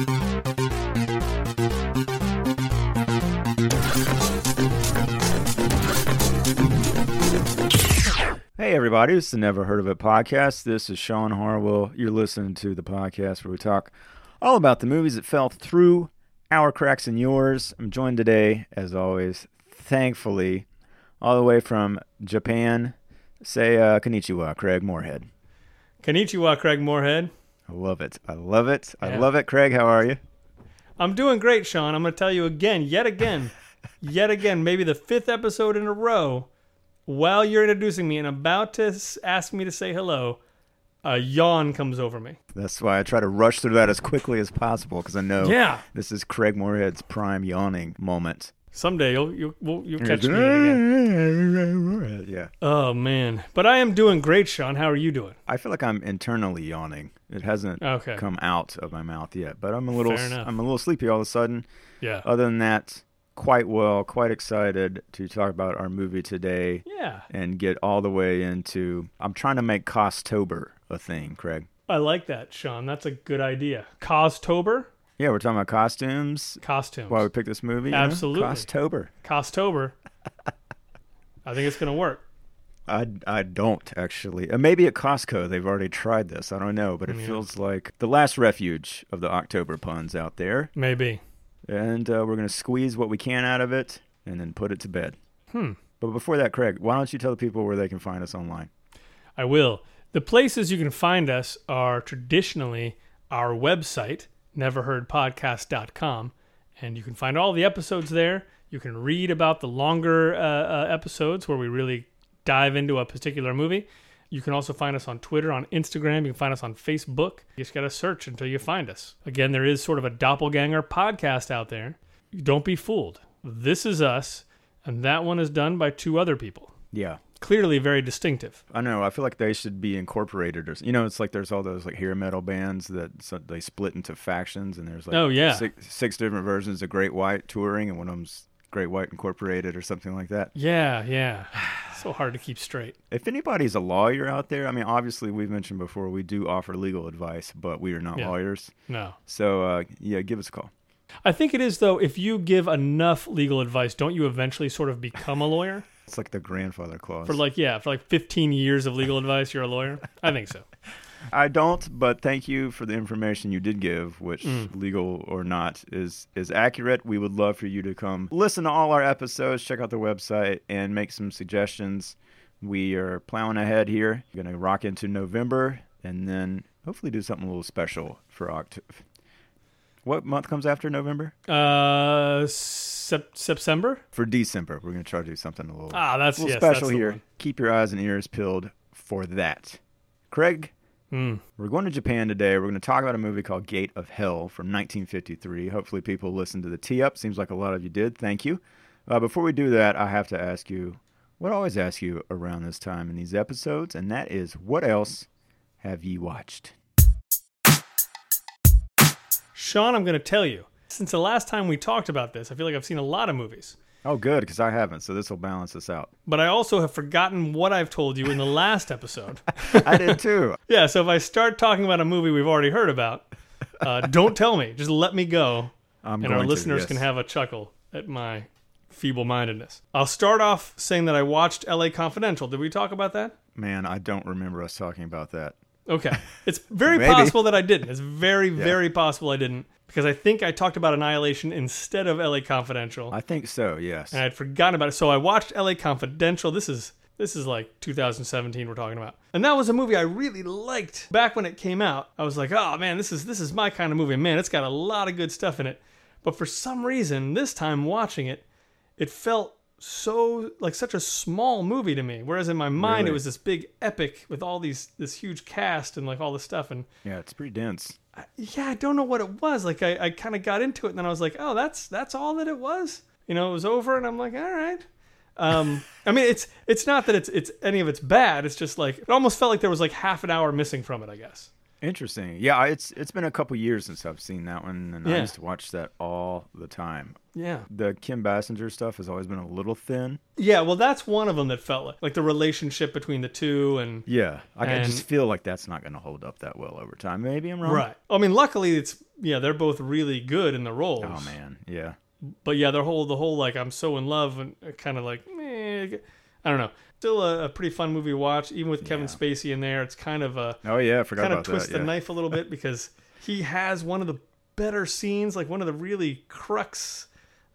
Hey, everybody, this is the Never Heard of It podcast. This is Sean Harwell. You're listening to the podcast where we talk all about the movies that fell through our cracks and yours. I'm joined today, as always, thankfully, all the way from Japan. Say uh, konnichiwa, Craig Moorhead. Konnichiwa, Craig Moorhead. I love it. I love it. I Yeah. love it. Craig, how are you? I'm doing great, Sean. I'm going to tell you again, yet again, yet again, maybe the fifth episode in a row, while you're introducing me and about to ask me to say hello, a yawn comes over me. That's why I try to rush through that as quickly as possible because I know Yeah. this is Craig Moorhead's prime yawning moment. Someday you'll you'll, you'll, you'll catch me again. Yeah. Oh man, but I am doing great, Sean. How are you doing? I feel like I'm internally yawning. It hasn't Okay. come out of my mouth yet, but I'm a little I'm a little sleepy all of a sudden. Yeah. Other than that, quite well, quite excited to talk about our movie today yeah. and get all the way into I'm trying to make Costober a thing, Craig. I like that, Sean. That's a good idea. Caustober Yeah, we're talking about costumes. costumes. Why we picked this movie? you know? Absolutely. Costober. Caustober. I think it's gonna work. I, I don't actually. Uh, maybe at Costco they've already tried this. I don't know, but it Yeah. feels like the last refuge of the October puns out there. Maybe. And uh, we're going to squeeze what we can out of it and then put it to bed. Hmm. But before that, Craig, why don't you tell the people where they can find us online? I will. The places you can find us are traditionally our website, neverheardpodcast.com, and you can find all the episodes there. You can read about the longer uh, uh, episodes where we really dive into a particular movie. You can also find us on Twitter, on Instagram. You can find us on Facebook. You just got to search until you find us. Again, there is sort of a doppelganger podcast out there. Don't be fooled. This is us, and that one is done by two other people. Yeah. Clearly very distinctive. I know. I feel like they should be incorporated, or you know, it's like there's all those like hair metal bands that so they split into factions, and there's like Oh, yeah. six, six different versions of Great White touring, and one of them's Great White Incorporated or something like that. Yeah, yeah. so hard to keep straight. If anybody's a lawyer out there, I mean, obviously we've mentioned before we do offer legal advice, but we are not Yeah. lawyers. No. So uh, yeah, give us a call. I think it is though if you give enough legal advice, don't you eventually sort of become a lawyer? It's like the grandfather clause. For like yeah, for like 15 years of legal advice, you're a lawyer? I think so. I don't, but thank you for the information you did give, which Mm. legal or not is is accurate. We would love for you to come listen to all our episodes, check out the website, and make some suggestions. We are plowing ahead here. We're Going to rock into November, and then hopefully do something a little special for October. What month comes after November? Uh sep- September? For December, we're going to try to do something a little, Ah, that's a little yes, special that's here. Keep your eyes and ears peeled for that. Craig, Mm. We're going to Japan today. We're going to talk about a movie called Gate of Hell from 1953. Hopefully, people listened to the tee up. Seems like a lot of you did. Thank you. Uh, before we do that, I have to ask you what I always ask you around this time in these episodes, and that is what else have you watched? Sean, I'm going to tell you. Since the last time we talked about this, I feel like I've seen a lot of movies. Oh, good, because I haven't, so this will balance us out. But I also have forgotten what I've told you in the last episode. I did too. Yeah, so if I start talking about a movie we've already heard about, uh, don't tell me. Just let me go, I'm and our going to, listeners yes. can have a chuckle at my feeble-mindedness. I'll start off saying that I watched L.A. Confidential. Did we talk about that? Man, I don't remember us talking about that. Okay, it's very possible that I didn't. It's very, very possible I didn't because I think I talked about Annihilation instead of L.A. Confidential, I think so. Yes. and I'd forgotten about it. So I watched L.A. Confidential. This is this is like 2017 we're talking about, and that was a movie I really liked back when it came out. I was like, oh man, this is this is my kind of movie. Man, it's got a lot of good stuff in it. But for some reason, this time watching it, it felt so like such a small movie to me. Whereas in my mind, Really? it was this big epic with all these this huge cast and like all this stuff. And yeah, it's pretty dense. Yeah, I don't know what it was. Like I, I kind of got into it, and then I was like, oh, that's that's all that it was. You know, it was over, and I'm like, all right. Um, I mean, it's it's not that it's it's any of it's bad. It's just like it almost felt like there was like half an hour missing from it. I guess. Interesting. Yeah, it's it's been a couple years since I've seen that one, and I used to watch that all the time. Yeah. The Kim Basinger stuff has always been a little thin. Yeah. Well, that's one of them that felt like like the relationship between the two and Yeah, I, And- just feel like that's not going to hold up that well over time. Maybe I'm wrong. Right. I mean, luckily it's yeah, they're both really good in the roles. Oh man, yeah. But yeah, the whole the whole like I'm so in love and kind of like eh, I don't know. Still a, a pretty fun movie to watch, even with Kevin Yeah. Spacey in there. It's kind of a Oh yeah, I forgot kind of twist that. the knife a little bit because he has one of the better scenes, like one of the really crux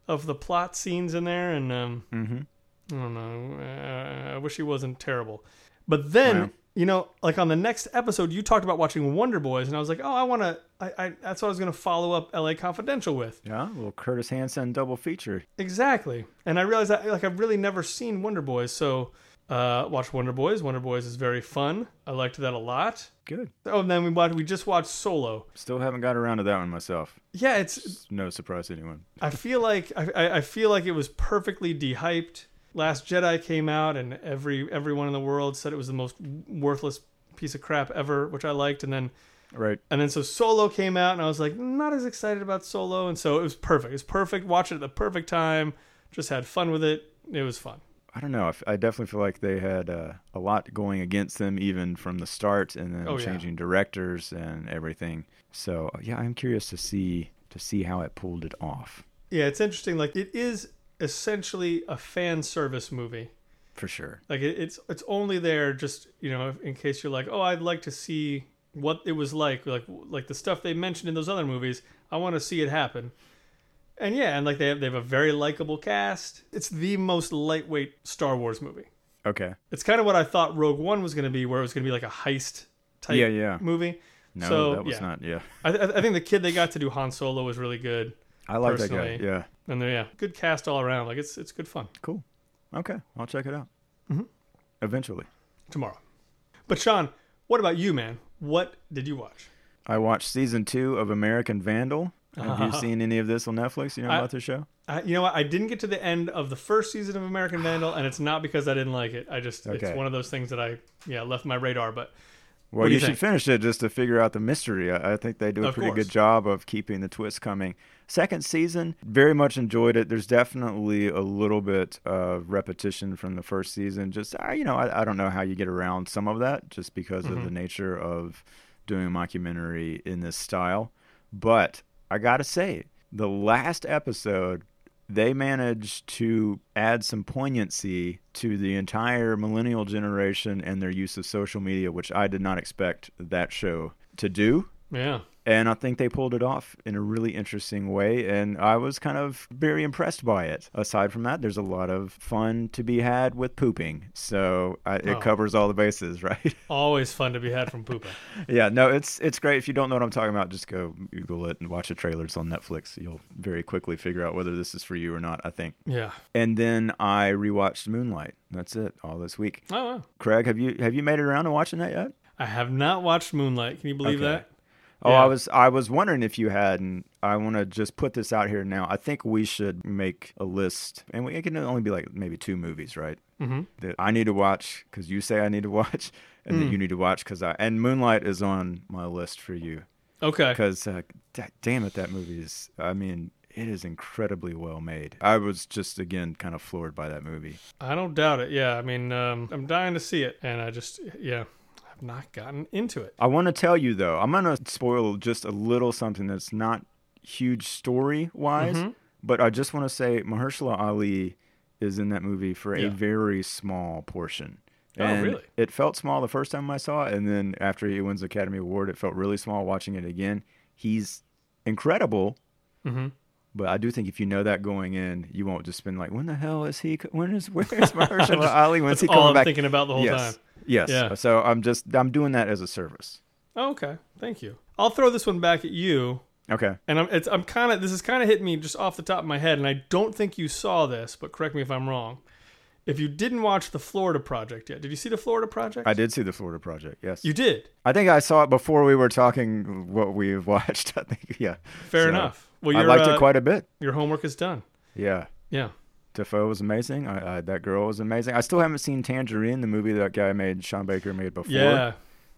of the plot scenes in there, and um, Mm-hmm. I don't know. Uh, I wish he wasn't terrible. But then, Wow. you know, like on the next episode, you talked about watching Wonder Boys, and I was like, oh, I want to. I, I that's what I was going to follow up L.A. Confidential with. Yeah, a little Curtis Hanson double feature. Exactly. And I realized that like I've really never seen Wonder Boys, so uh, watch Wonder Boys. Wonder Boys is very fun. I liked that a lot. Good. Oh, and then we watched. We just watched Solo. Still haven't got around to that one myself. Yeah, it's It's no surprise to anyone. I feel like I, I- I feel like it was perfectly dehyped. Last Jedi came out, and every everyone in the world said it was the most worthless piece of crap ever, which I liked. And then Right. and then so Solo came out, and I was like not as excited about Solo, and so it was perfect. It was perfect. Watch it at the perfect time. Just had fun with it. It was fun. I don't know. I, f- I definitely feel like they had uh, a lot going against them, even from the start, and then Oh, yeah. changing directors and everything. So yeah, I'm curious to see to see how it pulled it off. Yeah, it's interesting. Like it is essentially a fan service movie. For sure. Like it, it's it's only there just you know in case you're like, oh, I'd like to see what it was like, like like the stuff they mentioned in those other movies. I want to see it happen. And yeah, and like they have they have a very likable cast. It's the most lightweight Star Wars movie. Okay. It's kind of what I thought Rogue One was going to be, where it was going to be like a heist type Yeah, yeah. movie. No, So, that was yeah. not. Yeah. I, I I think the kid they got to do Han Solo was really good, I like that guy. Yeah. and they're yeah, good cast all around. Like it's it's good fun. Cool. Okay, I'll check it out. Mhm. Eventually. tomorrow. But Sean, what about you, man? What did you watch? I watched season two of American Vandal. Have you seen any of this on Netflix? You know I- about this show? I, you know what? I didn't get to the end of the first season of American Vandal, and it's not because I didn't like it. I just Okay. it's one of those things that I yeah left my radar. But Well, do you, you should think? finish it just to figure out the mystery. I, I think they do a Of pretty course. good job of keeping the twist coming. Second season, very much enjoyed it. There's definitely a little bit of repetition from the first season. Just uh, you know, I, I don't know how you get around some of that, just because of the nature of doing a mockumentary in this style. But I gotta say, the last episode they managed to add some poignancy to the entire millennial generation and their use of social media, which I did not expect that show to do. Yeah, And I think they pulled it off in a really interesting way. And I was kind of very impressed by it. Aside from that, there's a lot of fun to be had with pooping. So I, it Oh. covers all the bases, right? always fun to be had from pooping. yeah, no, it's it's great. If you don't know what I'm talking about, just go Google it and watch the trailers on Netflix. You'll very quickly figure out whether this is for you or not, I think. Yeah. And then I rewatched Moonlight. That's it, all this week. Oh, wow. Craig, have you have you made it around to watching that yet? I have not watched Moonlight. Can you believe Okay. that? Oh, Yeah. I was I was wondering if you had, and I want to just put this out here now. I think we should make a list, and we, it can only be like maybe two movies, right? Mm-hmm. That I need to watch because you say I need to watch, and that Mm. you need to watch because I and Moonlight is on my list for you Okay. because uh, da- damn it, that movie is. I mean, it is incredibly well made. I was just again kind of floored by that movie. I don't doubt it. Yeah. I mean, um, I'm dying to see it, and I just yeah, I've not gotten into it. I want to tell you though, I'm gonna spoil just a little something that's not huge story wise, Mhm. but I just want to say Mahershala Ali is in that movie for Yeah. a very small portion. Oh, really? It felt small the first time I saw it, and then after he wins the Academy Award, it felt really small watching it again. He's incredible, Mm-hmm. but I do think if you know that going in, you won't just been like, "When the hell is he? When is where's Mahershala Ali? When's That's he all coming I'm back?" thinking about the whole yes, time. Yes. Yeah. So I'm just I'm doing that as a service. Oh, okay. Thank you. I'll throw this one back at you. Okay. And I'm, it's, I'm kind of this is kind of hitting me just off the top of my head, and I don't think you saw this, but correct me if I'm wrong. If you didn't watch the Florida Project yet, did you see the Florida Project? I did see the Florida Project. Yes. You did. I think I saw it before we were talking what we've watched. I think yeah. Fair So, enough. Well, I liked uh, it quite a bit. your homework is done. Yeah. Yeah. Defoe was amazing. I, I, that girl was amazing. I still haven't seen Tangerine, the movie that guy made, Sean Baker made before. Yeah.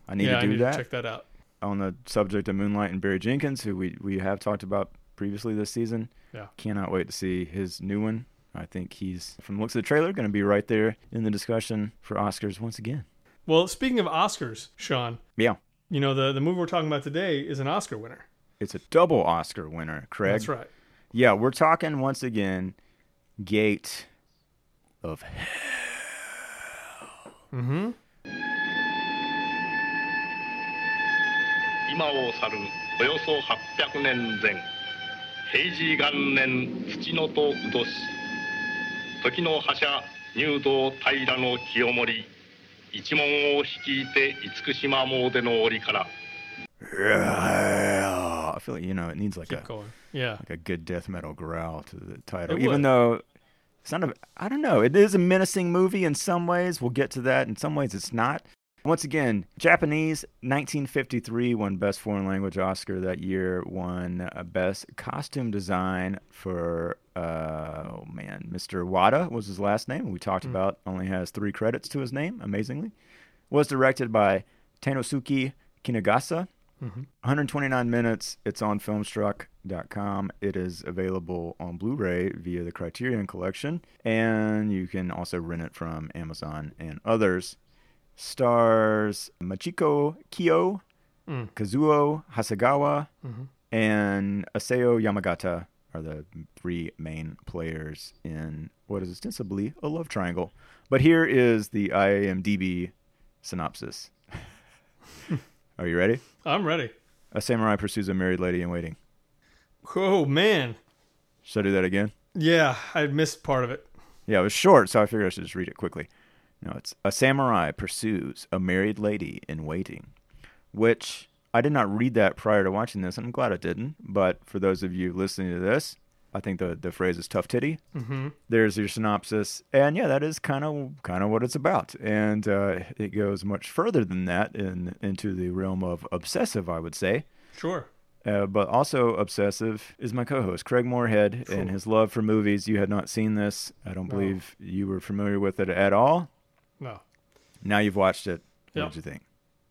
I need yeah. to I do need that. to check that out. On the subject of Moonlight and Barry Jenkins, who we, we have talked about previously this season. Yeah. Cannot wait to see his new one. I think he's, from the looks of the trailer, going to be right there in the discussion for Oscars once again. Well, speaking of Oscars, Sean, Yeah. you know the the movie we're talking about today is an Oscar winner. It's a double Oscar winner, Craig. That's right. Yeah, we're talking once again Gate of Mm-hmm. 今を去るおよそ800年前平治元年土のと宇土市時の覇者入道平の清盛一門を率いて厳島詣の折から I feel like, you know, it needs like Keep a going. Yeah. like a good death metal growl to the title. It Even would. though it's not a, I don't know, it is a menacing movie in some ways. We'll get to that. In some ways, it's not. Once again, Japanese, 1953 won Best Foreign Language Oscar that year. Won uh, Best Costume Design for, uh, oh man, Mr. Wada was his last name. We talked about only has three credits to his name, amazingly. Was directed by Teinosuke Kinugasa. 129 minutes. It's on filmstruck.com. It is available on Blu ray via the Criterion Collection, and you can also rent it from Amazon and others. Stars Machiko Kyo, Mm. Kazuo Hasegawa, Mhm. and Isao Yamagata are the three main players in what is ostensibly a love triangle. But here is the IMDb synopsis. are you ready? I'm ready. A samurai pursues a married lady in waiting. Oh man. Should I do that again? Yeah, I missed part of it. Yeah, it was short, so I figured I should just read it quickly. No, it's a samurai pursues a married lady in waiting, which I did not read that prior to watching this, and I'm glad I didn't. But for those of you listening to this, I think the the phrase is tough titty. Mm-hmm. There's your synopsis, and yeah, that is kind of kind of what it's about, and uh, it goes much further than that in into the realm of obsessive, I would say. Sure. Uh, but also obsessive is my co-host Craig Moorhead and his love for movies. You had not seen this. I don't No. believe you were familiar with it at all. No. Now you've watched it. What Yep. did you think?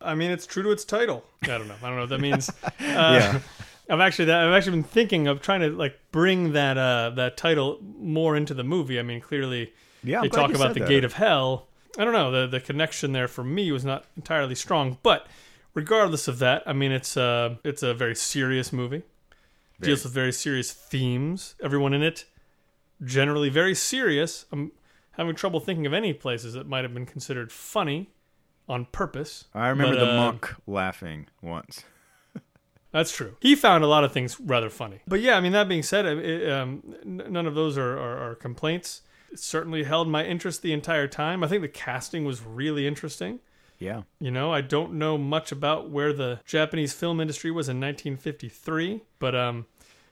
I mean, it's true to its title. I don't know. I don't know what that means. Uh, Yeah. I've actually I've actually been thinking of trying to like bring that uh that title more into the movie. I mean, clearly Yeah, they talk about the that. gate of hell. I don't know. The the connection there for me was not entirely strong, but regardless of that, I mean, it's uh it's a very serious movie. Deals with very serious themes. Everyone in it generally very serious. I'm having trouble thinking of any places that might have been considered funny on purpose. I remember But, the uh, monk laughing once. That's true. He found a lot of things rather funny. But yeah, I mean, that being said, it, um, none of those are, are, are complaints. It certainly held my interest the entire time. I think the casting was really interesting. Yeah. You know, I don't know much about where the Japanese film industry was in 1953, but um,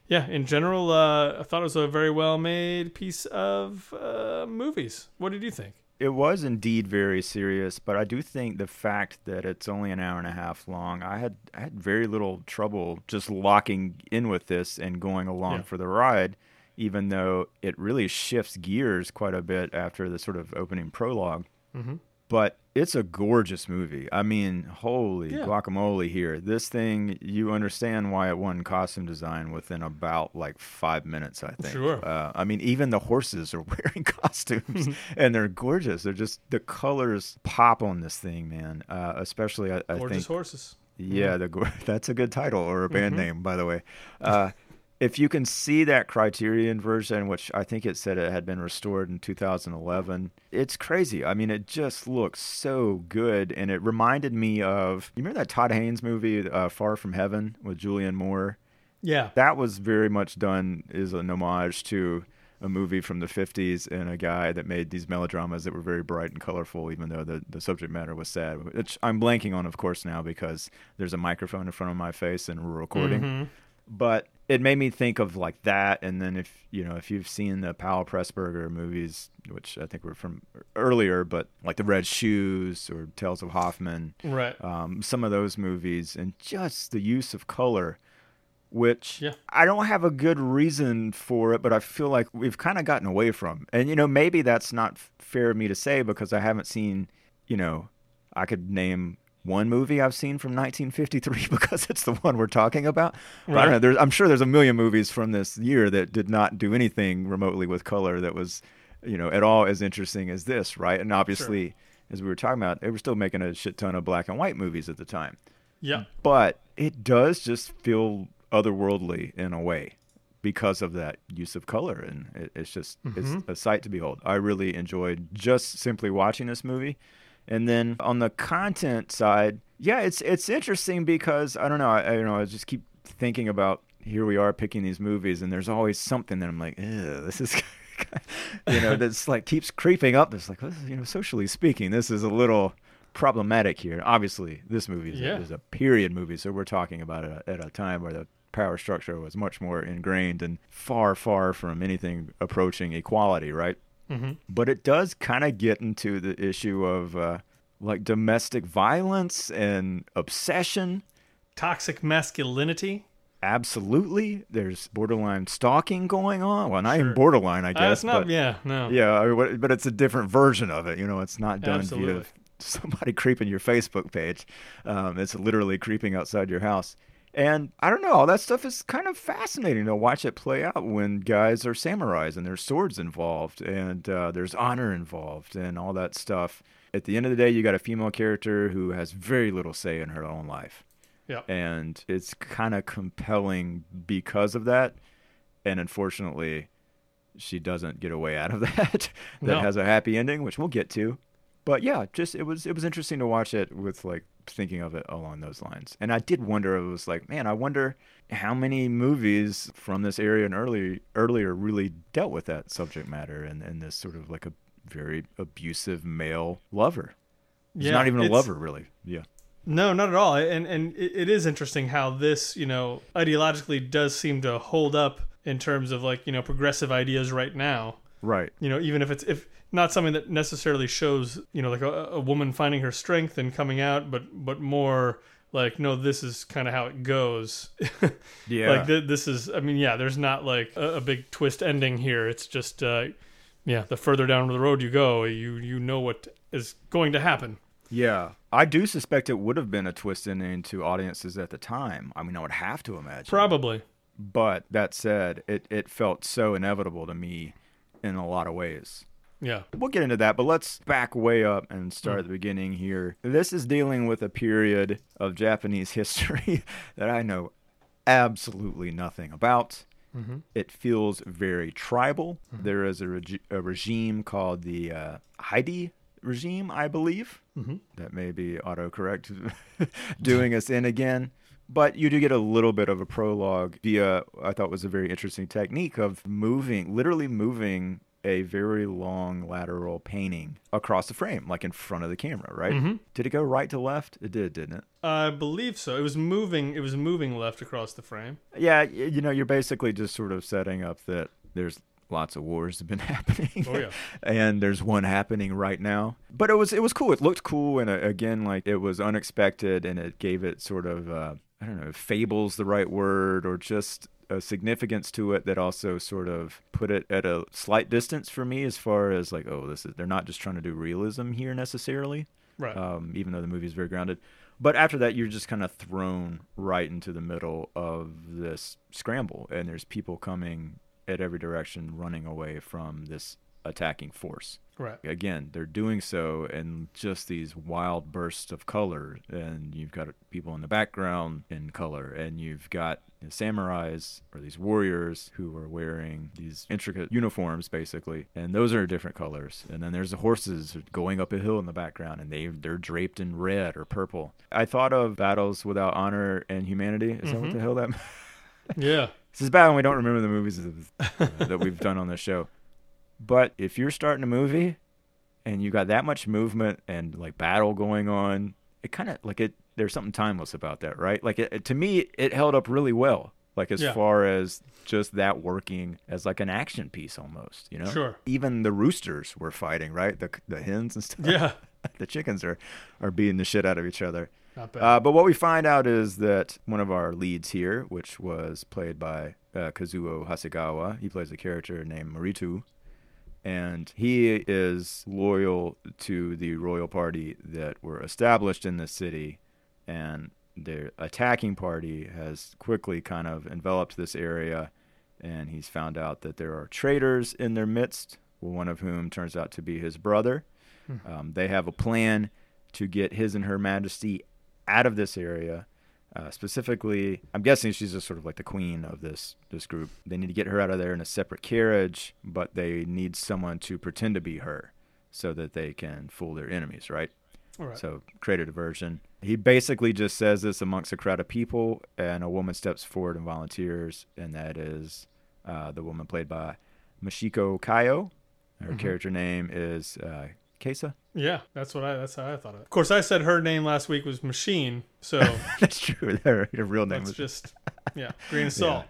yeah, in general, uh, I thought it was a very well made piece of uh, movies. What did you think? It was indeed very serious, but I do think the fact that it's only an hour and a half long, I had I had very little trouble just locking in with this and going along Yeah. for the ride, even though it really shifts gears quite a bit after the sort of opening prolog Mhm. But it's a gorgeous movie. I mean, holy Yeah. guacamole here. This thing, you understand why it won costume design within about like five minutes, I think. Sure. Uh, I mean, even the horses are wearing costumes and they're gorgeous. They're just, the colors pop on this thing, man. Uh, especially, I, I Gorgeous think. horses. Yeah, the that's a good title or a band Mm-hmm. name, by the way. Uh, if you can see that Criterion version, which I think it said it had been restored in 2011, it's crazy. I mean, it just looks so good, and it reminded me of you remember that Todd Haynes movie, uh, Far from Heaven, with Julianne Moore. Yeah. That was very much done as an homage to a movie from the 50s and a guy that made these melodramas that were very bright and colorful, even though the, the subject matter was sad, which I'm blanking on, of course, now because there's a microphone in front of my face and we're recording. Mhm. But it made me think of like that. And then if, you know, if you've seen the Powell Pressburger movies, which I think were from earlier, but like The Red Shoes or Tales of Hoffmann, Right. um, some of those movies and just the use of color which Yeah. I don't have a good reason for it, but I feel like we've kind of gotten away from. And you know, maybe that's not fair of me to say because I haven't seen, you know, I could name one movie I've seen from 1953 because it's the one we're talking about. But I don't know, there's, I'm sure there's a million movies from this year that did not do anything remotely with color that was, you know, at all as interesting as this, right? And obviously, as we were talking about, they were still making a shit ton of black and white movies at the time. Yeah. but it does just feel otherworldly in a way because of that use of color. And it, it's just it's mm-hmm. a sight to behold. I really enjoyed just simply watching this movie and then on the content side yeah it's it's interesting because i don't know i, I don't know i just keep thinking about here we are picking these movies and there's always something that i'm like this is you know that's like keeps creeping up. It's like you know socially speaking this is a little problematic here. Obviously this movie is, Yeah. a, is a period movie so we're talking about it at a time where the power structure was much more ingrained and far far from anything approaching equality right hmm but it does kind of get into the issue of uh, like domestic violence and obsession Toxic masculinity. absolutely there's borderline stalking going on well not even borderline i Uh, guess it's not. but yeah. No. yeah I mean, but it's a different version of it you know it's not done via somebody creeping your facebook page um, it's literally creeping outside your house and i don't know all that stuff is kind of fascinating to watch it play out when guys are samurais and there's swords involved and uh, there's honor involved and all that stuff. At the end of the day you got a female character who has very little say in her own life. Yeah. and it's kind of compelling because of that. And unfortunately she doesn't get away out of that. That No. has a happy ending which we'll get to but yeah just it was it was interesting to watch it with like thinking of it along those lines. And i did wonder it was like man i wonder how many movies from this area and early earlier really dealt with that subject matter and, and this sort of like a very abusive male lover. He's Yeah, not even a lover really. Yeah. No, not at all. And and it, it is interesting how this, you know, ideologically does seem to hold up in terms of like you know progressive ideas right now. right. You know, even if it's if not something that necessarily shows you know like a, a woman finding her strength and coming out, but but more like no, this is kind of how it goes. yeah like th- this is. I mean, yeah, there's not like a, a big twist ending here. It's just. uh yeah, the further down the road you go, you you know what is going to happen. Yeah, I do suspect it would have been a twist ending to audiences at the time. I mean, I would have to imagine. Probably. But that said, it, it felt so inevitable to me in a lot of ways. Yeah. We'll get into that, but let's back way up and start at the beginning here. This is dealing with a period of Japanese history that I know absolutely nothing about. Mm-hmm. It feels very tribal. There is a, regi- a regime called the uh, Heidi regime, I believe. Mhm. That may be autocorrect doing us in again. But you do get a little bit of a prologue via, I thought was a very interesting technique of moving, literally moving a very long lateral painting across the frame, like in front of the camera, right? Mhm. Did it go right to left? It did, didn't it? I believe so. It was moving. It was moving left across the frame. Yeah, you know, you're basically just sort of setting up that there's lots of wars have been happening. Oh, yeah. and there's one happening right now. But it was it was cool. It looked cool, and uh, again, like it was unexpected, and it gave it sort of uh, I don't know, if fables the right word, or just a significance to it that also sort of put it at a slight distance for me as far as like, oh, this is they're not just trying to do realism here necessarily Right. um, even though the movie is very grounded. But after that, you're just kind of thrown right into the middle of this scramble, and there's people coming at every direction, running away from this attacking force. Right. Again, they're doing so in just these wild bursts of color, and you've got people in the background in color, and you've got the samurais or these warriors who are wearing these intricate uniforms, basically, and those are different colors. And then there's the horses going up a hill in the background, and they they're draped in red or purple. I thought of Battles Without Honor and Humanity. Is that what the mm-hmm. hell that? Yeah. This is bad when we don't remember the movies that- uh, that we've done on this show. But if you're starting a movie and you got that much movement and like battle going on, it kind of like it. There's something timeless about that, right? Like it, to me, it held up really well. Like as Yeah. far as just that working as like an action piece almost, you know. Sure. Even the roosters were fighting, right? The the hens and stuff. Yeah. the chickens are are beating the shit out of each other. Not bad. Uh, but what we find out is that one of our leads here, which was played by uh, Kazuo Hasegawa, he plays a character named Maritu, and he is loyal to the royal party that were established in the city, and their attacking party has quickly kind of enveloped this area, and he's found out that there are traitors in their midst, one of whom turns out to be his brother. Um, they have a plan to get his and her majesty out of this area. Uh, specifically, I'm guessing she's just sort of like the queen of this this group. They need to get her out of there in a separate carriage, but they need someone to pretend to be her, so that they can fool their enemies, right? So create a diversion. He basically just says this amongst a crowd of people, and a woman steps forward and volunteers, and that is uh, the woman played by Machiko Kyo. Her Mhm. character name is uh, Kesa. yeah, that's what I. That's how I thought of it. Of course, I said her name last week was Machine, so That's true. Her, her real name that's was just yeah, grain of salt.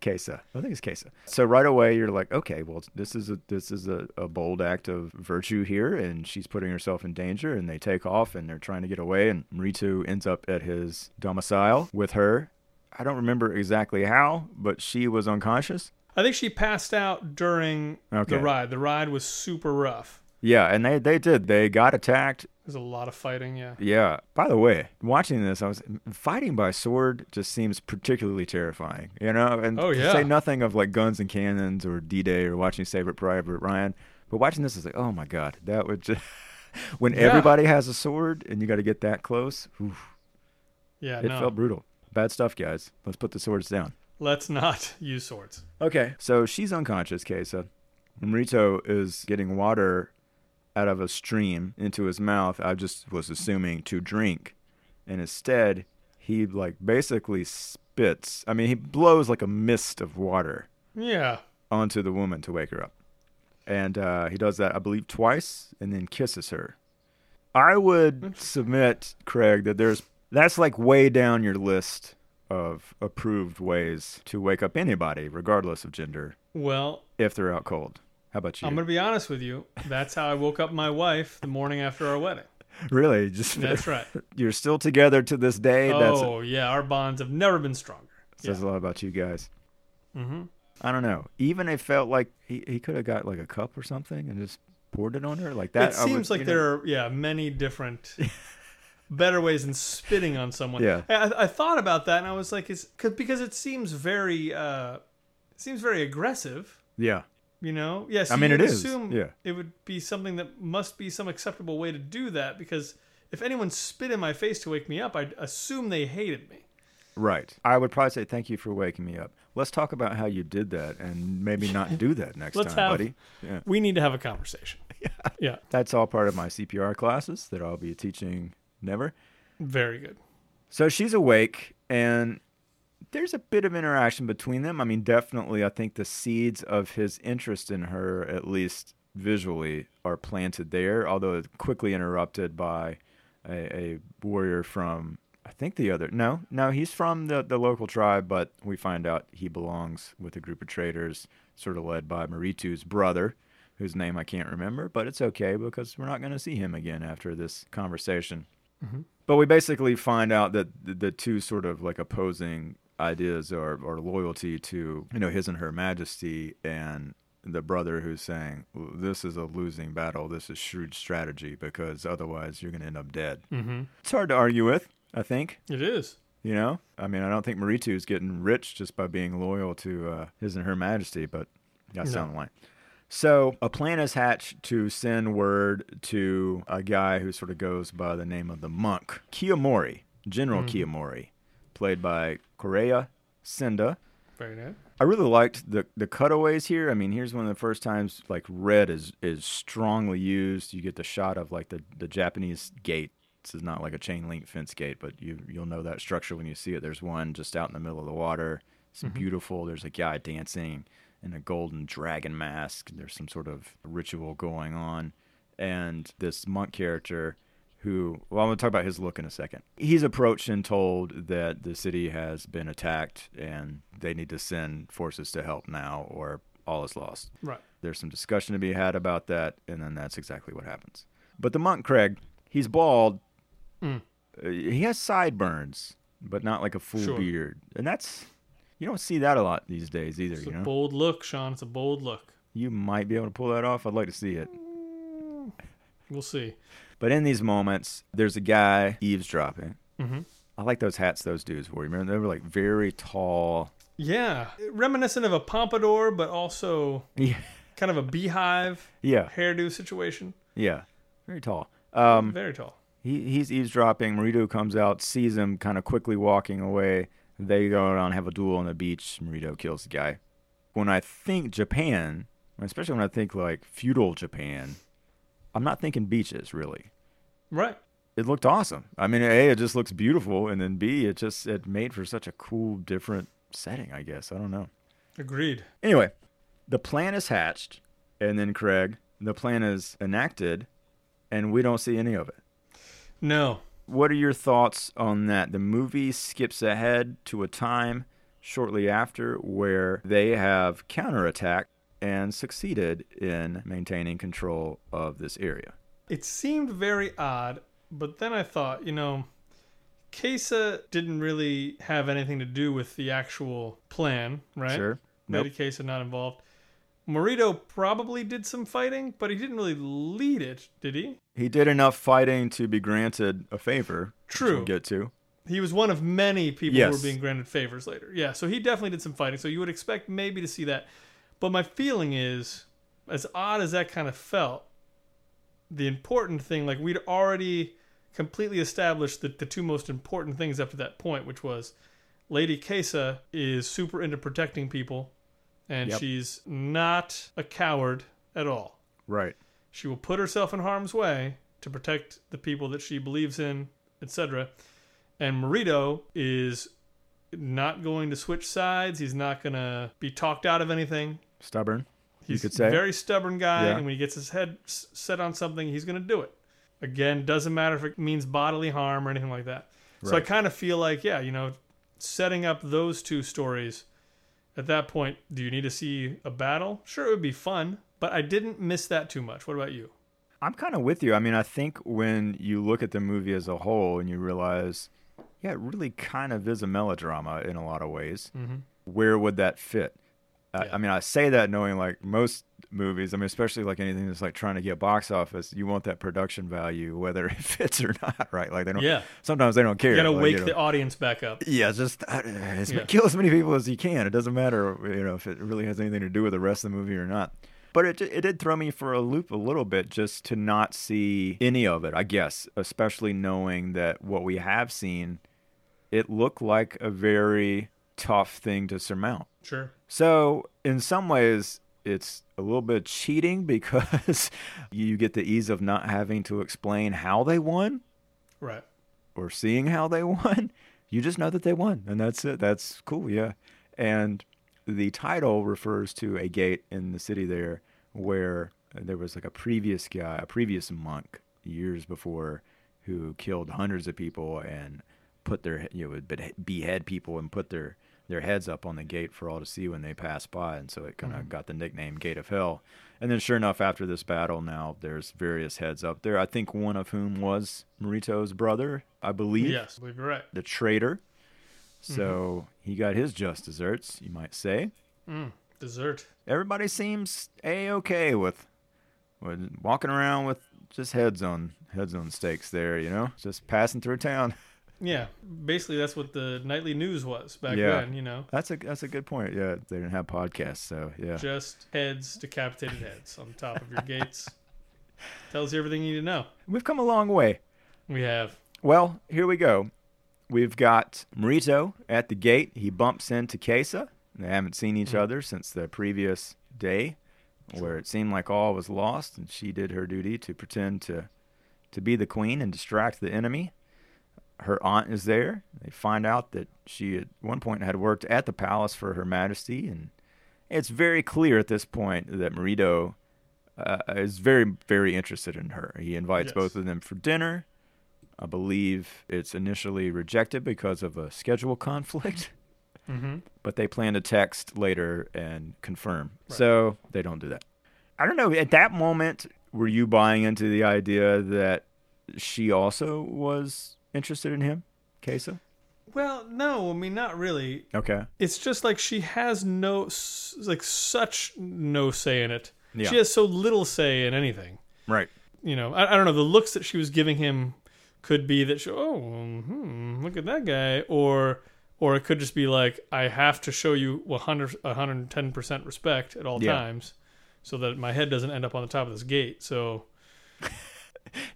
Kesa. I think it's Kesa. So right away you're like, okay, well this is a this is a, a bold act of virtue here, and she's putting herself in danger, and they take off and they're trying to get away, and Ritu ends up at his domicile with her. I don't remember exactly how, but she was unconscious. I think she passed out during Okay. the ride. The ride was super rough. Yeah, and they they did. They got attacked. There's a lot of fighting. Yeah. Yeah. By the way, watching this, I was fighting by sword just seems particularly terrifying. You know, and Oh, to yeah. say nothing of like guns and cannons or D-Day or watching Saving Private Ryan, but watching this is like, oh my god, that would just when Yeah. everybody has a sword and you got to get that close. oof, Yeah. it no. felt brutal. Bad stuff, guys. Let's put the swords down. Let's not use swords. Okay. So she's unconscious, Kesa. And Rito is getting water out of a stream into his mouth. I just was assuming to drink. And instead, he like basically spits. I mean, he blows like a mist of water Yeah. onto the woman to wake her up. And uh, he does that, I believe, twice and then kisses her. I would submit, Craig, that there's that's like way down your list of approved ways to wake up anybody, regardless of gender, Well, if they're out cold. How about you? I'm gonna be honest with you. That's how I woke up my wife the morning after our wedding. really? Just That's right. you're still together to this day. That's oh yeah, our bonds have never been stronger. says a lot about you guys. Mm-hmm. I don't know. Even it felt like he, he could have got like a cup or something and just poured it on her like that. It would- seems like you know- there are yeah many different better ways than spitting on someone. Yeah. I, I thought about that and I was like, cause, because it seems very uh, it seems very aggressive. Yeah. You know, yes. I mean, it is, yeah. it would be something that must be some acceptable way to do that because if anyone spit in my face to wake me up, I'd assume they hated me. Right. I would probably say thank you for waking me up. Let's talk about how you did that and maybe not do that next time, have- buddy. Yeah. We need to have a conversation. Yeah. Yeah, That's all part of my CPR classes that I'll be teaching never. very good. So she's awake and there's a bit of interaction between them. I mean, definitely I think the seeds of his interest in her, at least visually, are planted there, although quickly interrupted by a, a warrior from I think the other no, no, he's from the, the local tribe, but we find out he belongs with a group of traders, sort of led by Maritu's brother, whose name I can't remember, but it's okay because we're not going to see him again after this conversation. Mm-hmm. But we basically find out that the, the two sort of like opposing ideas or, are loyalty to you know his and her majesty and the brother who's saying this is a losing battle. This is shrewd strategy because otherwise you're going to end up dead. Mm-hmm. it's hard to argue with i think. It is. you know? I mean i don't think maritu is getting rich just by being loyal to uh, his and her majesty but that's No. down the line so a plan is hatched to send word to a guy who sort of goes by the name of the monk kiyomori general kiyomori played by koreya senda Very nice. I really liked the the cutaways here. I mean, here's one of the first times like red is is strongly used. You get the shot of like the the Japanese gate. This is not like a chain link fence gate, but you you'll know that structure when you see it. There's one just out in the middle of the water. It's mm-hmm. beautiful. There's a guy dancing in a golden dragon mask. There's some sort of ritual going on, and this monk character who well i'm going to talk about his look in a second he's approached and told that the city has been attacked and they need to send forces to help now or all is lost Right. there's some discussion to be had about that and then that's exactly what happens but the monk craig he's bald Mm. Uh, he has sideburns but not like a full Sure. beard and that's you don't see that a lot these days either It's you a know bold look, Sean. It's a bold look. you might be able to pull that off i'd like to see it We'll see. But in these moments, there's a guy eavesdropping. Mm-hmm. I like those hats those dudes wore. Remember, they were like very tall. Yeah, reminiscent of a pompadour, but also Yeah, kind of a beehive yeah, hairdo situation. yeah, very tall. Um, Very tall. He, he's eavesdropping. Marito comes out, sees him kind of quickly walking away. They go around, and have a duel on the beach. Marito kills the guy. When I think Japan, especially when I think like feudal Japan, I'm not thinking beaches really. Right. It looked awesome. I mean, A, it just looks beautiful, and then B, it just it made for such a cool, different setting, I guess. I don't know. Agreed. Anyway, the plan is hatched, and then Craig, the plan is enacted, and we don't see any of it. No. What are your thoughts on that? The movie skips ahead to a time shortly after where they have counterattacked and succeeded in maintaining control of this area. It seemed very odd, but then I thought, you know, Kesa didn't really have anything to do with the actual plan, right? Sure. Nope. Lady Kesa not involved. Morito probably did some fighting, but he didn't really lead it, did he? He did enough fighting to be granted a favor. True. we'll get to. He was one of many people who were being granted favors later. Yeah, so he definitely did some fighting. So you would expect maybe to see that. But my feeling is, as odd as that kind of felt, the important thing, like we'd already completely established the, the two most important things up to that point, which was Lady Kesa is super into protecting people, and Yep. she's not a coward at all. Right. She will put herself in harm's way to protect the people that she believes in, etc. And Marito is not going to switch sides. He's not going to be talked out of anything. Stubborn. He's could say. a very stubborn guy, Yeah. and when he gets his head set on something, he's going to do it. Again, doesn't matter if it means bodily harm or anything like that. So I kind of feel like, yeah, you know, setting up those two stories. At that point, do you need to see a battle? Sure, it would be fun, but I didn't miss that too much. What about you? I'm kind of with you. I mean, I think when you look at the movie as a whole and you realize, yeah, it really kind of is a melodrama in a lot of ways. Mm-hmm. Where would that fit? I- Yeah. I mean, I say that knowing like most movies. I mean, especially like anything that's like trying to get box office, you want that production value, whether it fits or not, right? Like they don't. Yeah. Sometimes they don't care. You gotta like, wake you know. the audience back up. Yeah, just uh, Yeah. kill as many people as you can. It doesn't matter, you know, if it really has anything to do with the rest of the movie or not. But it it did throw me for a loop a little bit just to not see any of it. I guess, especially knowing that what we have seen, it looked like a very tough thing to surmount. Sure. So in some ways, it's a little bit cheating because you get the ease of not having to explain how they won Right. or seeing how they won. You just know that they won, and that's it. That's cool, yeah. And the title refers to a gate in the city there where there was like a previous guy, a previous monk years before who killed hundreds of people and put their you know would behead people and put their their heads up on the gate for all to see when they pass by and so it kind of got the nickname gate of hell. And then sure enough after this battle now there's various heads up there i think one of whom was marito's brother i believe. Yes, I believe you're right. the traitor. So he got his just desserts you might say. Mm, dessert. everybody seems a-okay with, with walking around with just heads on heads on stakes there you know? Just passing through town Yeah, basically that's what the nightly news was back Yeah. then. You know, That's a that's a good point. Yeah, they didn't have podcasts, so yeah. just heads, decapitated heads on top of your gates. Tells you everything you need to know. We've come a long way. We have. Well, here we go. We've got Marito at the gate. He bumps into Kesa. They haven't seen each mm-hmm. other since the previous day, where it seemed like all was lost, and she did her duty to pretend to to be the queen and distract the enemy. Her aunt is there. They find out that she at one point had worked at the palace for Her Majesty, and it's very clear at this point that Marito uh, is very, very interested in her. He invites Yes. both of them for dinner. I believe it's initially rejected because of a schedule conflict, Mm-hmm. but they plan to text later and confirm. Right. So they don't do that. I don't know. At that moment, were you buying into the idea that she also was interested in him, Kesa? Well, no, I mean not really. Okay. It's just like she has no, like such no say in it. Yeah. She has so little say in anything. Right. you know, I, I don't know. The looks that she was giving him could be that she, oh, hmm, look at that guy, or or it could just be like I have to show you 100 110 percent respect at all Yeah. times, so that my head doesn't end up on the top of this gate. So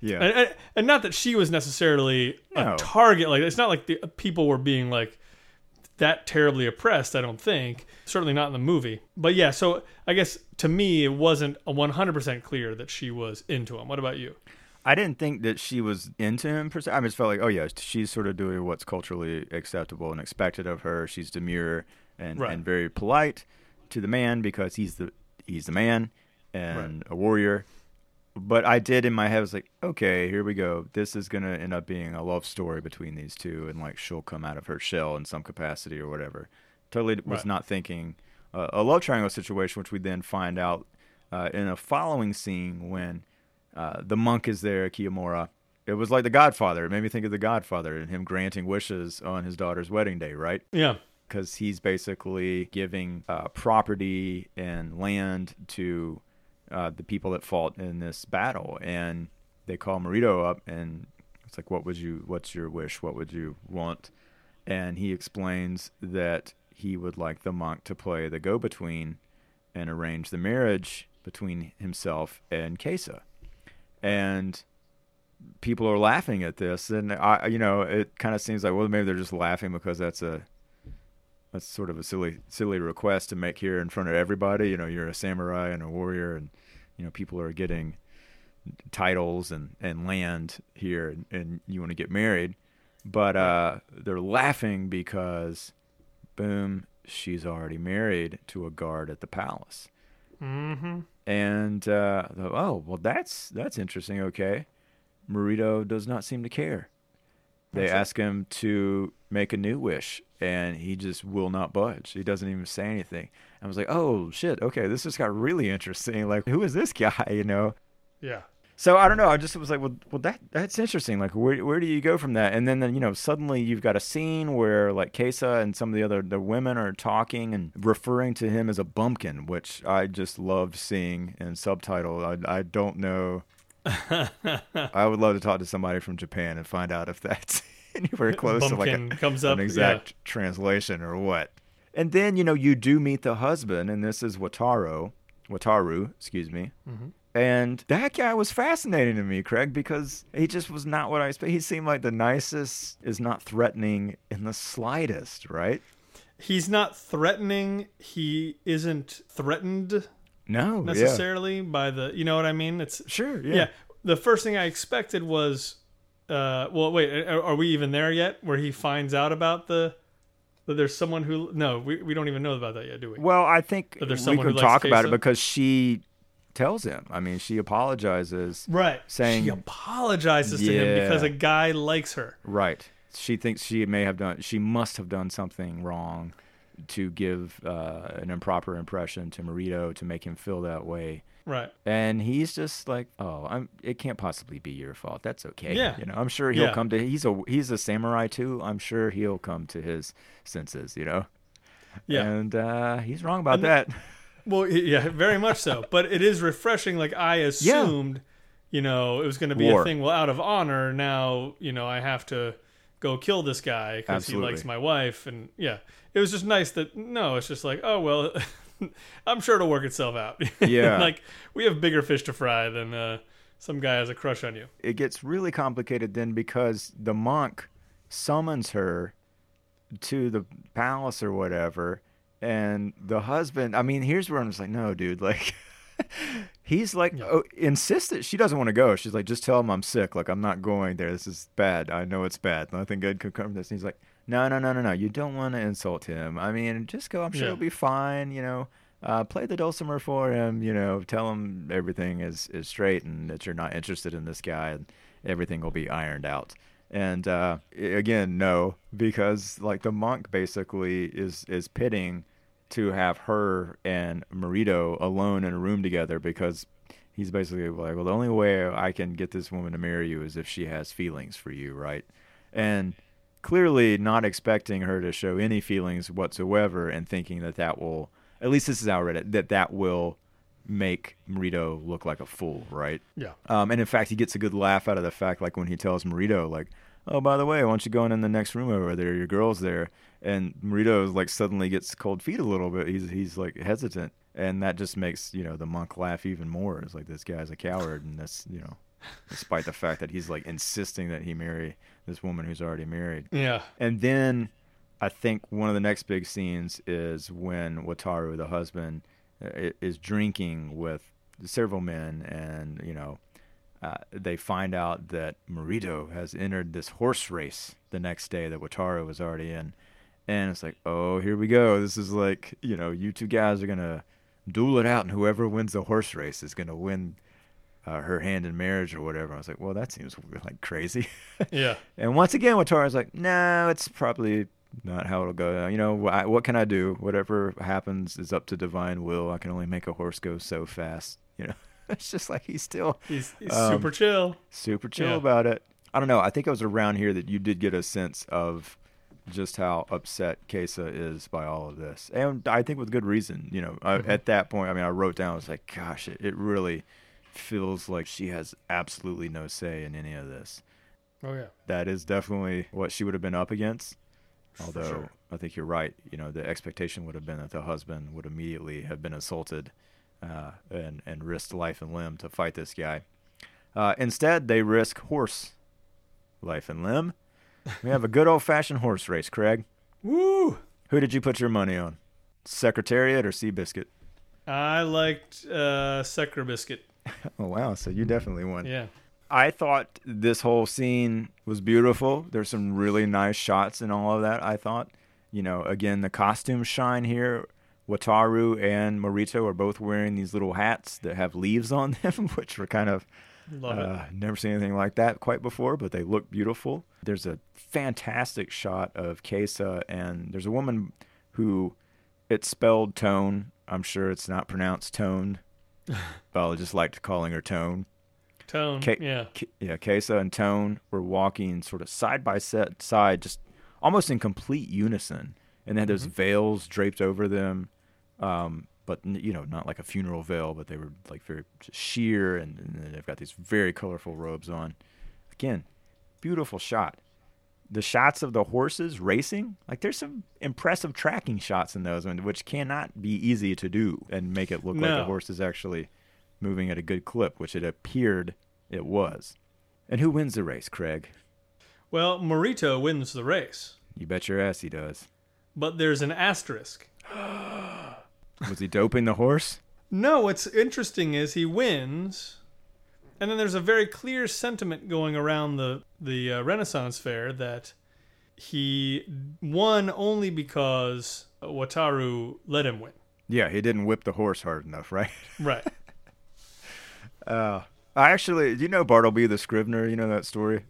yeah. and, and, and not that she was necessarily No. a target. Like it's not like the people were being like that terribly oppressed. I don't think. Certainly not in the movie. But yeah. So I guess to me, it wasn't a 100% clear that she was into him. What about you? I didn't think that she was into him per se. I just felt like, oh yeah, she's sort of doing what's culturally acceptable and expected of her. She's demure and, Right. and very polite to the man because he's the he's the man and a warrior. But I did in my head I was like, okay, here we go. This is gonna end up being a love story between these two, and like she'll come out of her shell in some capacity or whatever. Totally was Right. not thinking uh, a love triangle situation, which we then find out uh, in a following scene when uh, the monk is there, Kiyomori. It was like The Godfather. It made me think of The Godfather and him granting wishes on his daughter's wedding day, right? Yeah. Because he's basically giving uh, property and land to uh, the people that fought in this battle, and they call Marito up, and it's like, "What would you? What's your wish? What would you want?" And he explains that he would like the monk to play the go-between and arrange the marriage between himself and Kesa and people are laughing at this and i you know it kind of seems like well maybe they're just laughing because that's a that's sort of a silly silly request to make here in front of everybody you know you're a samurai and a warrior and you know people are getting titles and and land here and, and you want to get married but uh they're laughing because boom she's already married to a guard at the palace Mm-hmm. and uh, oh well, that's that's interesting. Okay, Marito does not seem to care. They That's it. ask him to make a new wish, and he just will not budge. He doesn't even say anything. I was like, oh shit, okay, this just got really interesting. Like, who is this guy? You know. Yeah. So I don't know. I just was like, well, well, that that's interesting. Like, where where do you go from that? And then, then you know, suddenly you've got a scene where like Kesa and some of the other the women are talking and referring to him as a bumpkin, which I just loved seeing in subtitle. I I don't know. I would love to talk to somebody from Japan and find out if that's anywhere close to like a, comes up, an yeah. exact translation or what. And then you know you do meet the husband, and this is Wataro, Wataru, excuse me. Mm-hmm. And that guy was fascinating to me, Craig, because he just was not what I expected. He seemed like the nicest, is not threatening in the slightest, right? He's not threatening. He isn't threatened No, yeah. necessarily by the. You know what I mean? It's Sure, yeah. yeah. The first thing I expected was, uh, well, wait, are, are we even there yet? Where he finds out about the that there's someone who no, we, we don't even know about that yet, do we? Well, I think But there's we someone who could talk about it because she tells him. I mean, she apologizes. Right. saying- she apologizes to him Yeah. because a guy likes her. Right. She thinks she may have done, she must have done something wrong to give uh, an improper impression to Marito to make him feel that way. Right. And he's just like, "Oh, I'm. It can't possibly be your fault. That's okay. Yeah. you know. I'm sure he'll Yeah. come to. He's a he's a samurai too. I'm sure he'll come to his senses. You know. Yeah. And uh, he's wrong about And- that. Well, yeah, very much so. But it is refreshing. Like I assumed, you know, it was going to be War. a thing. Well, out of honor, now you know I have to go kill this guy because he likes my wife. And yeah, it was just nice that no, it's just like oh well, I'm sure it'll work itself out. Yeah. like we have bigger fish to fry than uh, some guy has a crush on you. it gets really complicated then because the monk summons her to the palace or whatever and the husband i mean here's where i'm just like no dude like he's like Yeah. oh, insistent she doesn't want to go she's like just tell him i'm sick like i'm not going there this is bad i know it's bad nothing good could come from this and he's like no no no no no. You don't want to insult him. I mean just go i'm sure Yeah. it'll be fine you know. Uh, play the dulcimer for him you know. Tell him everything is, is straight and that you're not interested in this guy and everything will be ironed out. And uh, again no because like the monk basically is is pitting to have her and Marito alone in a room together because he's basically like well the only way I can get this woman to marry you is if she has feelings for you right? And clearly not expecting her to show any feelings whatsoever and thinking that that will at least this is how I read it that that will make Marito look like a fool right Yeah. um, and in fact, he gets a good laugh out of the fact, like when he tells Marito, like, "Oh, by the way, why don't you go in the next room over there? Your girl's there." And Marito like suddenly gets cold feet a little bit. He's he's like hesitant, and that just makes you know the monk laugh even more. It's like this guy's a coward, and that's you know despite the fact that he's like insisting that he marry this woman who's already married. Yeah. And then I think one of the next big scenes is when Wataru, the husband, is drinking with several men, and you know, uh, they find out that Marito has entered this horse race the next day that Wataru was already in, and it's like, oh, here we go. This is like, you know, you two guys are gonna duel it out, and whoever wins the horse race is gonna win. Uh, her hand in marriage or whatever. I was like, well, that seems like crazy. Yeah. And once again, Wataru's like, no, it's probably not how it'll go. You know, wh- what can I do? Whatever happens is up to divine will. I can only make a horse go so fast. You know, it's just like he's still He's, he's Um, super chill. super chill Yeah. about it. I don't know. I think it was around here that you did get a sense of just how upset Kesa is by all of this, and I think with good reason. You know, I, Mhm. at that point, I mean, I wrote down, I was like, gosh, it, it really feels like she has absolutely no say in any of this Oh yeah. that is definitely what she would have been up against. Although sure. I think you're right. You know, the expectation would have been that the husband would immediately have been assaulted uh, and and risked life and limb to fight this guy. Uh, instead, they risk horse life and limb. We have a good old fashioned horse race, Craig. Woo! Who did you put your money on? Secretariat or Seabiscuit? I liked uh, Secre Biscuit. Oh wow! So you definitely won. Yeah. I thought this whole scene was beautiful. There's some really nice shots and all of that. I thought, you know, again the costumes shine here. Wataru and Morito are both wearing these little hats that have leaves on them, which were kind of Love it. uh, never seen anything like that quite before, but they look beautiful. There's a fantastic shot of Kesa, and there's a woman who it's spelled Tone. I'm sure it's not pronounced Tone, but I just liked calling her Tone. Tone. K- yeah. K- yeah, Kesa and Tone were walking sort of side by side, just almost in complete unison, and they had those Mhm. veils draped over them, um, but you know, not like a funeral veil, but they were like very sheer, and, and they've got these very colorful robes on. Again, beautiful shot. The shots of the horses racing, like there's some impressive tracking shots in those, which cannot be easy to do and make it look like the No. horse is actually moving at a good clip, which it appeared it was. And who wins the race, Craig? Well, Morito wins the race, You bet your ass he does. but there's an asterisk. Was he doping the horse? No, what's interesting is he wins, and then there's a very clear sentiment going around the the uh, Renaissance Fair that he won only because Wataru let him win. Yeah, he didn't whip the horse hard enough, right? Right. Uh, I actually, do you know Bartleby the Scrivener? You know that story?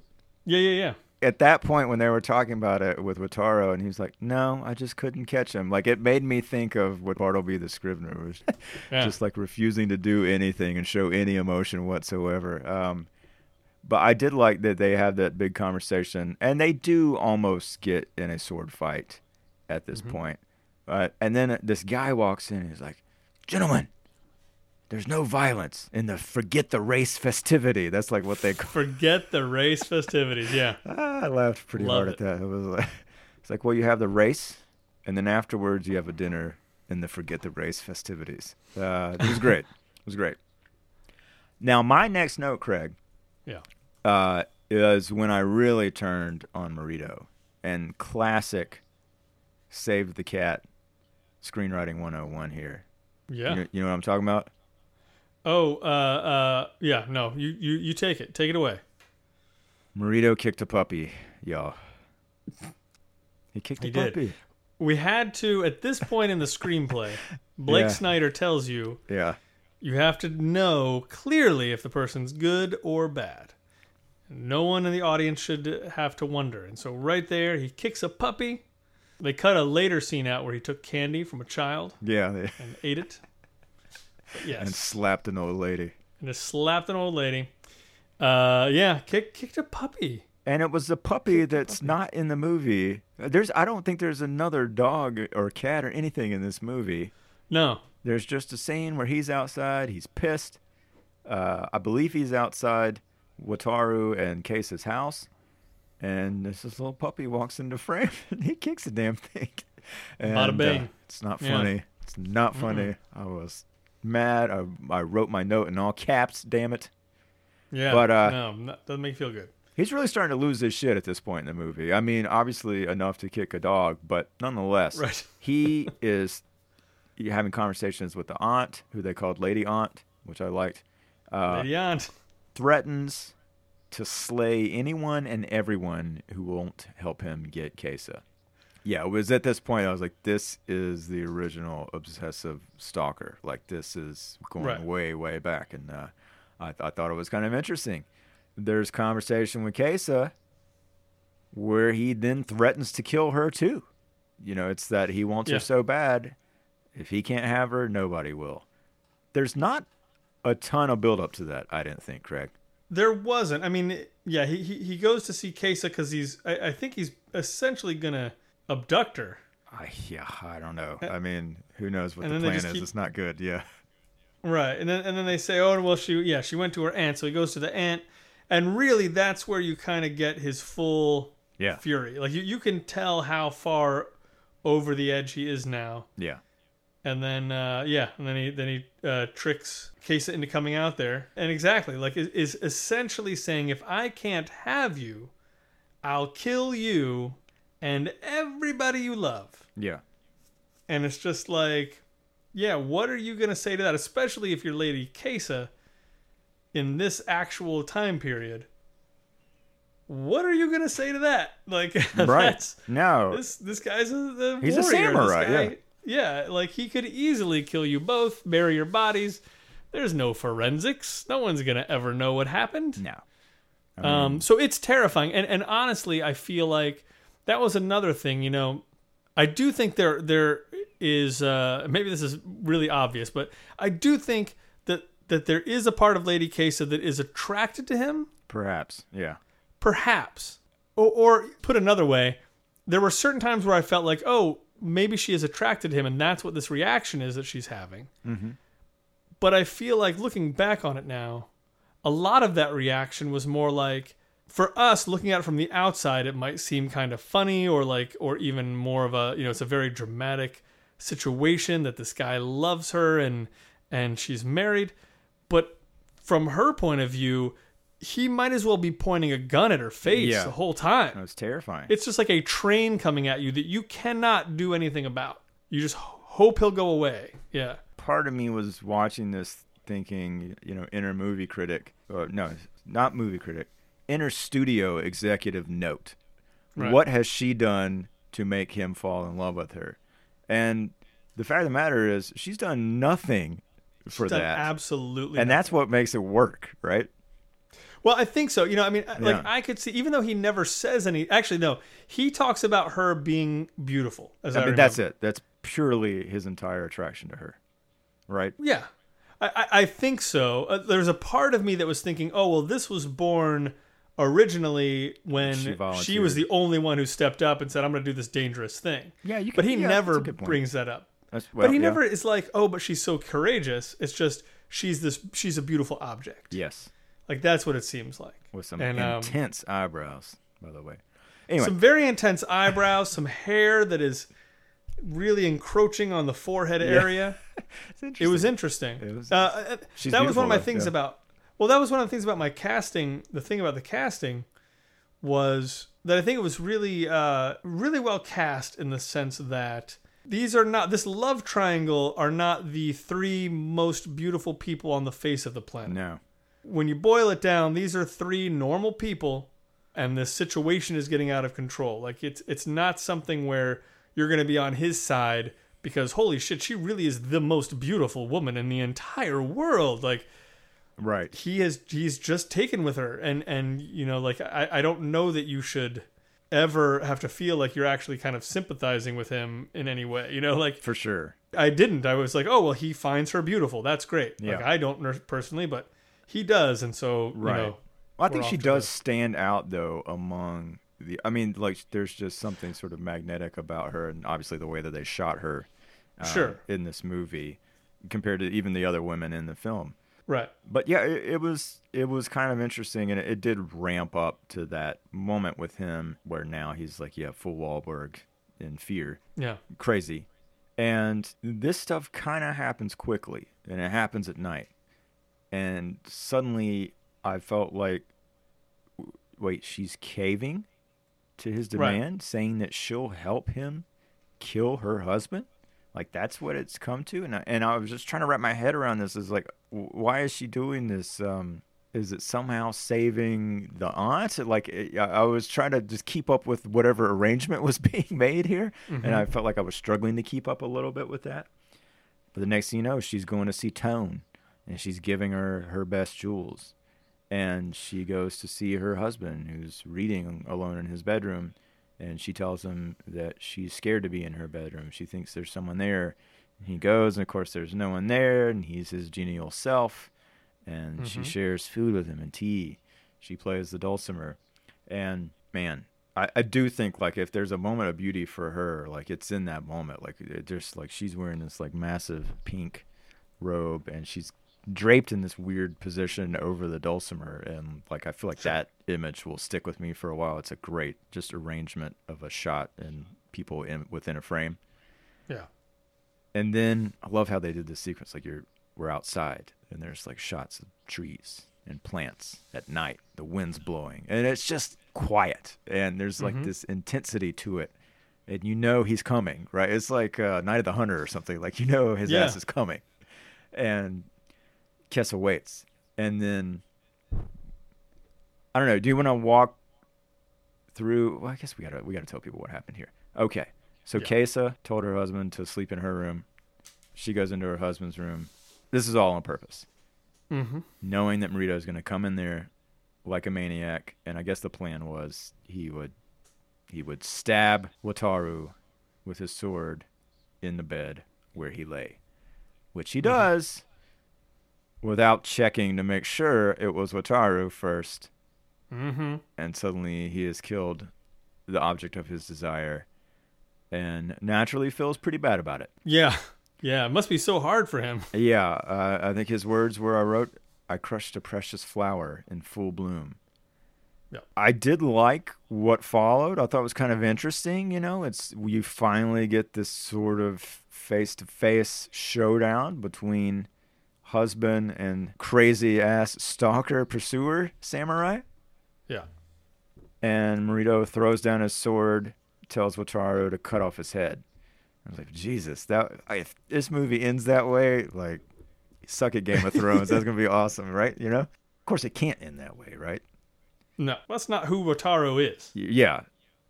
Yeah, yeah, yeah. At that point, when they were talking about it with Wataru, and he was like, "No, I just couldn't catch him." Like it made me think of what Bartleby the Scrivener was, Yeah. just like refusing to do anything and show any emotion whatsoever. Um, but I did like that they have that big conversation, and they do almost get in a sword fight at this Mhm. point. Uh, and then this guy walks in and he's like, "Gentlemen, there's no violence in the forget the race festivity." That's like what they call. Forget the race festivities. Yeah. Ah, I laughed pretty Love hard it. at that. It was like, it's like, well, you have the race, and then afterwards you have a dinner and the forget the race festivities. Uh, it was great. it was great. Now, my next note, Craig, Yeah. uh, is when I really turned on Marito and classic Save the Cat screenwriting 101 here. Yeah. You, know, you know what I'm talking about? Oh, uh, uh, yeah. No, you, you, you take it. Take it away. Marito kicked a puppy, y'all. He kicked He a did. puppy. We had to at this point in the screenplay. Blake Yeah. Snyder tells you Yeah. you have to know clearly if the person's good or bad. No one in the audience should have to wonder. And so right there, he kicks a puppy. They cut a later scene out where he took candy from a child Yeah. They, and ate it. Yes, and slapped an old lady. and just slapped an old lady. Uh, yeah, kick, kicked a puppy. And it was a puppy that's not in the movie. There's I don't think there's another dog or cat or anything in this movie. No, There's just a scene where he's outside, he's pissed. Uh, I believe he's outside Wataru and Kesa's house. And this little puppy walks into frame and he kicks the damn thing. And, Bada uh, it's not Yeah. funny. It's not funny. I was mad. I, I wrote my note in all caps, damn it. Yeah. But, uh, no, not, doesn't make you feel good. He's really starting to lose his shit at this point in the movie. I mean, obviously enough to kick a dog, but nonetheless, Right. he is having conversations with the aunt, who they called Lady Aunt, which I liked. Uh, Lady Aunt. threatens to slay anyone and everyone who won't help him get Kesa. Yeah, it was at this point I was like, this is the original obsessive stalker. Like this is going Right. way, way back, and uh, I, I thought it was kind of interesting. There's conversation with Kesa where he then threatens to kill her too. You know, it's that he wants Yeah. her so bad. If he can't have her, nobody will. There's not a ton of build up to that. I didn't think, Craig. There wasn't. I mean, yeah, he he, he goes to see Kesa because he's. I, I think he's essentially gonna abduct her. I, yeah, I don't know. I mean, who knows what and the plan is? keep- It's not good. Yeah. Right, and then and then they say, oh, well, she yeah, she went to her aunt, so he goes to the aunt, and really that's where you kind of get his full Yeah. fury. Like you you can tell how far over the edge he is now, Yeah. and then uh, yeah, and then he then he uh, tricks Kesa into coming out there, and exactly like is, is essentially saying, if I can't have you, I'll kill you and everybody you love. Yeah. And it's just like, yeah, what are you going to say to that? Especially if you're Lady Kesa in this actual time period. What are you going to say to that? Like, Right. No. this this guy's a, the He's warrior. This samurai, guy- yeah. like he could easily kill you both, bury your bodies. There's no forensics. No one's going to ever know what happened. no. Um, so it's terrifying, and and honestly, I feel like that was another thing. You know, I do think there there is uh, maybe this is really obvious, but I do think that that there is a part of Lady Kesa that is attracted to him, Perhaps. Yeah. perhaps, or, or put another way, there were certain times where I felt like, oh, maybe she is attracted to him, and that's what this reaction is that she's having. But I feel like looking back on it now, a lot of that reaction was more like for us looking at it from the outside it might seem kind of funny or like or even more of a you know it's a very dramatic situation that this guy loves her and and she's married. But from her point of view he might as well be pointing a gun at her face Yeah. the whole time. That was terrifying. it's just like a train coming at you that you cannot do anything about. You just hope he'll go away. Yeah. Part of me was watching this thinking, you know, inner movie critic, or no, not movie critic, inner studio executive note. Right. What has she done to make him fall in love with her? And the fact of the matter is, she's done nothing for Done that. absolutely and nothing. that's what makes it work, right? Well, I think so. You know, I mean, like Yeah. I could see, even though he never says any. Actually, no, he talks about her being beautiful. As I, I mean, that's it. That's purely his entire attraction to her, right? Yeah, I, I, I think so. Uh, there's a part of me that was thinking, oh well, this was born originally when She she, was the only one who stepped up and said, "I'm going to do this dangerous thing." Yeah, you But he yeah, never a good point. brings that up. Well, but he yeah. never is like, oh, but she's so courageous. It's just she's this. She's a beautiful object. Yes, Like that's what it seems like. with some And, um, intense eyebrows, by the way. Anyway, some very intense eyebrows, some hair that is really encroaching on the forehead area. it's It was interesting. interesting. It was- uh, uh, that was one of my though, things about. Well, that was one of the things about my casting. The thing about the casting was that I think it was really, uh, really well cast in the sense that these are not this love triangle are not the three most beautiful people on the face of the planet. no. When you boil it down, these are three normal people, and the situation is getting out of control. Like it's it's not something where you're going to be on his side because holy shit, she really is the most beautiful woman in the entire world. Like Right. he has he's just taken with her and and you know like I, I don't know that you should ever have to feel like you're actually kind of sympathizing with him in any way you know like For sure. i didn't i was like oh well he finds her beautiful that's great like Yeah. i don't personally but he does and so Right. you know Well, I think she does the- stand out though among the. I mean, like there's just something sort of magnetic about her, and obviously the way that they shot her. uh, Sure. In this movie, compared to even the other women in the film. Right But yeah, it, it was it was kind of interesting, and it, it did ramp up to that moment with him where now he's like, yeah, full Wahlberg in fear, yeah crazy, and this stuff kind of happens quickly, and it happens at night, and suddenly I felt like, wait, she's caving to his Right. demand, saying that she'll help him kill her husband. Like that's what it's come to, and I, and I was just trying to wrap my head around this. Is like, why is she doing this? Um, is it somehow saving the aunt? Like, it, I I was trying to just keep up with whatever arrangement was being made here, and I felt like I was struggling to keep up a little bit with that. But the next thing you know, she's going to see Tone, and she's giving her her best jewels, and she goes to see her husband, who's reading alone in his bedroom, and she tells him that she's scared to be in her bedroom. She thinks there's someone there. He goes, and of course, there's no one there, and he's his genial self, and she Mhm. shares food with him and tea. She plays the dulcimer, and man, I, I do think like if there's a moment of beauty for her, like it's in that moment. Like it just like she's wearing this like massive pink robe and she's draped in this weird position over the dulcimer and like I feel like that image will stick with me for a while. It's a great just arrangement of a shot and people in within a frame. Yeah. And then I love how they did this sequence. Like you're we're outside and there's like shots of trees and plants at night. The wind's blowing and it's just quiet and there's like Mhm. this intensity to it. And you know he's coming, right? It's like uh, Night of the Hunter or something. Like you know his Yeah. ass is coming, and Kesa waits, and then I don't know. Do you want to walk through? Well, I guess we gotta we gotta tell people what happened here. Okay, so Yeah. Kesa told her husband to sleep in her room. She goes into her husband's room. This is all on purpose, Mm-hmm. knowing that Marito is going to come in there like a maniac. And I guess the plan was he would he would stab Wataru with his sword in the bed where he lay, which he Mhm. does without checking to make sure it was Wataru first Mm-hmm. and suddenly he has killed the object of his desire and naturally feels pretty bad about it. Yeah. Yeah. It must be so hard for him. Yeah, uh, I think his words were I wrote, I crushed a precious flower in full bloom. Yeah. I did like what followed. I thought it was kind of interesting. You know, it's you finally get this sort of face to face showdown between husband and crazy ass stalker pursuer samurai. Yeah. and Marito throws down his sword, tells Wataru to cut off his head. I was like, Jesus, that if this movie ends that way, like, suck at Game of Thrones. That's gonna be awesome, right? You know. Of course, it can't end that way, right? No, that's not who Wataru is. Yeah.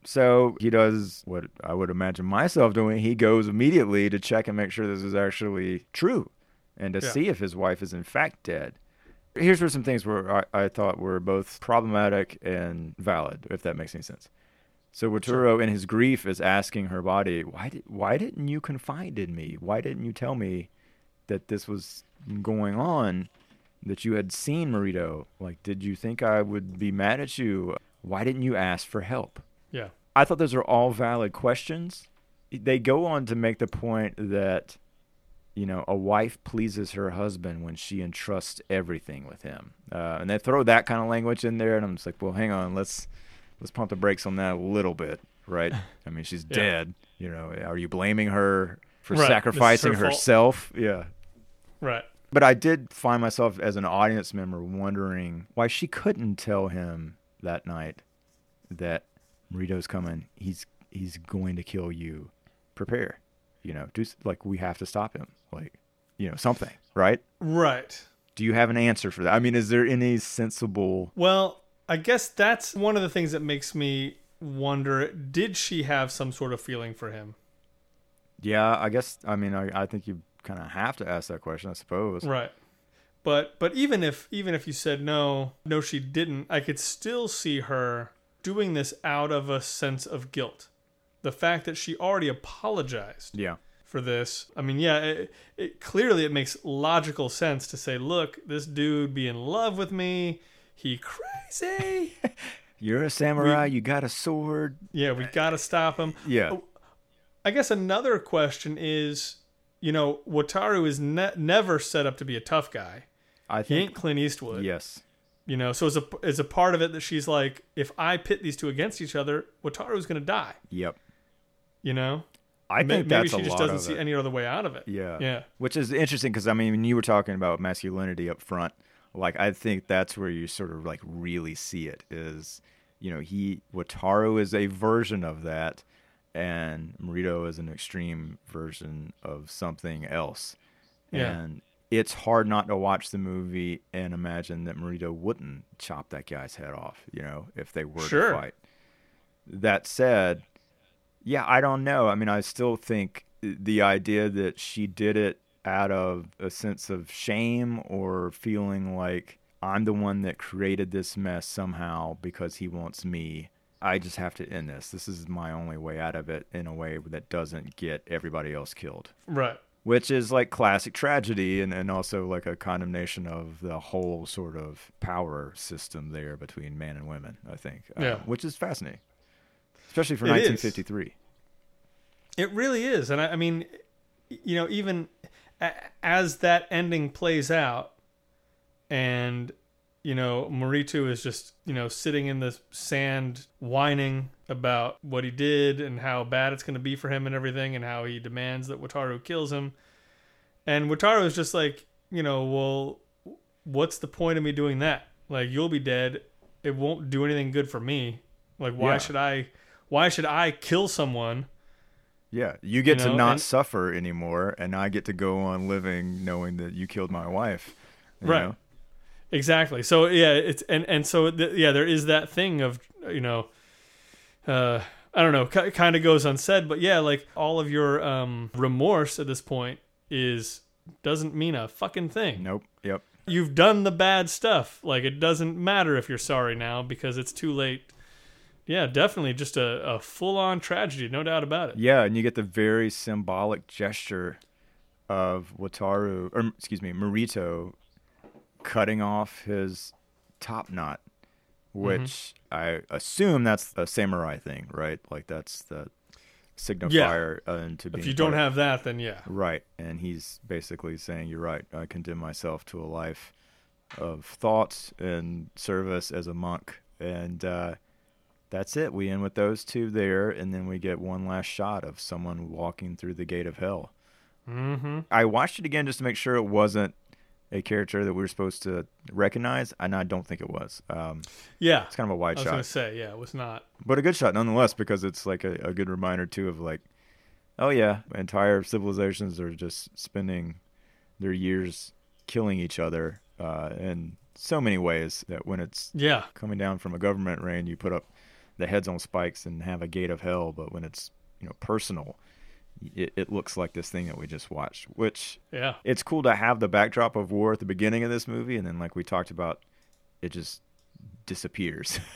So he does what I would imagine myself doing. He goes immediately to check and make sure this is actually true and to Yeah. see if his wife is in fact dead. Here's where some things were I, I thought were both problematic and valid, if that makes any sense. So Wataru, in his grief, is asking her body, "Why did why didn't you confide in me? Why didn't you tell me that this was going on? That you had seen Marito? Like, did you think I would be mad at you? Why didn't you ask for help?" Yeah. I thought those are all valid questions. They go on to make the point that, you know, a wife pleases her husband when she entrusts everything with him, uh, and they throw that kind of language in there, and I'm just like, well, hang on, let's let's pump the brakes on that a little bit, right? I mean, she's Yeah. dead. You know, are you blaming her for Right, is her sacrificing fault. herself? Yeah. Right. But I did find myself as an audience member wondering why she couldn't tell him that night that Marito's coming. He's he's going to kill you. Prepare. You know, do like we have to stop him. Like, you know, something, right? Right. Do you have an answer for that? I mean, is there any sensible Well, I guess that's one of the things that makes me wonder did she have some sort of feeling for him? Yeah, I guess I mean I, I think you kind of have to ask that question, I suppose. Right. But but even if even if you said no, no she didn't, I could still see her doing this out of a sense of guilt. The fact that she already apologized Yeah. for this. I mean, yeah, it, it clearly it makes logical sense to say, look, this dude be in love with me. He crazy. You're a samurai, you got a sword. yeah, we got to stop him. Yeah. Oh, I guess another question is, you know, Wataru is ne- never set up to be a tough guy. I He think ain't Clint Eastwood. yes. You know, so as a as a part of it that she's like, if I pit these two against each other, Wataru's gonna die. Yep. You know, I think maybe that's she just doesn't see any other way out of it. Yeah. Yeah. Which is interesting because I mean, you were talking about masculinity up front, Like I think that's where you sort of like really see it is, you know, he Wataru is a version of that, and Marito is an extreme version of something else. Yeah. And it's hard not to watch the movie and imagine that Marito wouldn't chop that guy's head off, you know, if they were Sure. to fight. That said, yeah, I don't know. I mean, I still think the idea that she did it out of a sense of shame or feeling like I'm the one that created this mess somehow because he wants me. I just have to end this. This is my only way out of it in a way that doesn't get everybody else killed Right. which is like classic tragedy and, and also like a condemnation of the whole sort of power system there between man and women i think uh, Yeah. which is fascinating especially for It is. 1953 It really is, and I, I mean, you know, even as that ending plays out, and you know, Morito is just you know sitting in the sand whining about what he did and how bad it's going to be for him and everything, and how he demands that Wataru kills him, and Wataru is just like, you know, well, what's the point of me doing that? Like, you'll be dead. It won't do anything good for me. Like, why Yeah. should I? Why should I kill someone? Yeah you get You to not and- suffer anymore and i get to go on living knowing that you killed my wife you Right. know? Exactly. So yeah, it's and and so th- yeah, there is that thing of you know, uh, I don't know, k- kind of goes unsaid, but yeah, like all of your um remorse at this point is doesn't mean a fucking thing. nope yep You've done the bad stuff. Like it doesn't matter if you're sorry now because it's too late. Yeah, definitely just a, a full on tragedy, no doubt about it. Yeah, and you get the very symbolic gesture of Wataru, or excuse me, Marito, cutting off his top knot, which I assume that's a samurai thing, right? Like that's the signifier uh, into being. If you don't have that, then yeah. right, and he's basically saying, "You're right. I condemn myself to a life of thought and service as a monk," and. uh that's it. We end with those two there, and then we get one last shot of someone walking through the gate of hell. Mm-hmm. I watched it again just to make sure it wasn't a character that we were supposed to recognize, and I don't think it was. Um, Yeah. it's kind of a wide shot. I was shot, gonna say, yeah, it was not. but a good shot nonetheless because it's like a, a good reminder too of like, oh yeah, entire civilizations are just spending their years killing each other uh, in so many ways that when it's Yeah. coming down from a government reign, you put up the heads on spikes and have a gate of hell. But when it's you know personal, it, it looks like this thing that we just watched. Which Yeah. it's cool to have the backdrop of war at the beginning of this movie, and then like we talked about, it just disappears.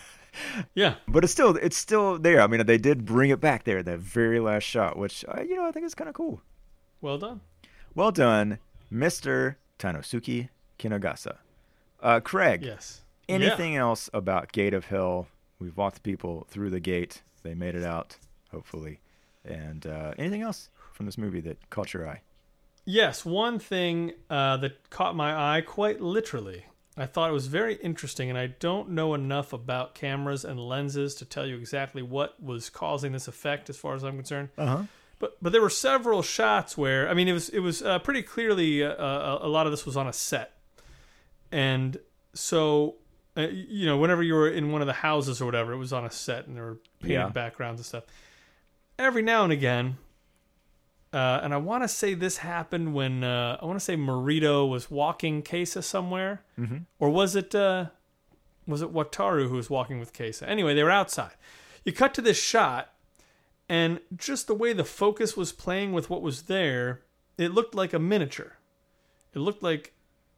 Yeah. but it's still it's still there. I mean, they did bring it back there, that very last shot, which uh, you know I think is kind of cool. Well done. Well done, Mister Teinosuke Kinugasa. Uh, Craig. Yes. Anything else about Gate of Hell? We've walked people through the gate. They made it out, hopefully. And uh, anything else from this movie that caught your eye? Yes, one thing uh, that caught my eye quite literally. I thought it was very interesting, and I don't know enough about cameras and lenses to tell you exactly what was causing this effect, as far as I'm concerned. Uh huh. But but there were several shots where I mean it was it was uh, pretty clearly uh, uh, a lot of this was on a set, and so uh, you know whenever you were in one of the houses or whatever, it was on a set and there were painted Yeah. backgrounds and stuff. Every now and again, uh, and I want to say this happened when uh, I want to say Marito was walking Kesa somewhere, Mhm. or was it uh, was it Wataru who was walking with Kesa? Anyway, they were outside. You cut to this shot, and just the way the focus was playing with what was there, it looked like a miniature. It looked like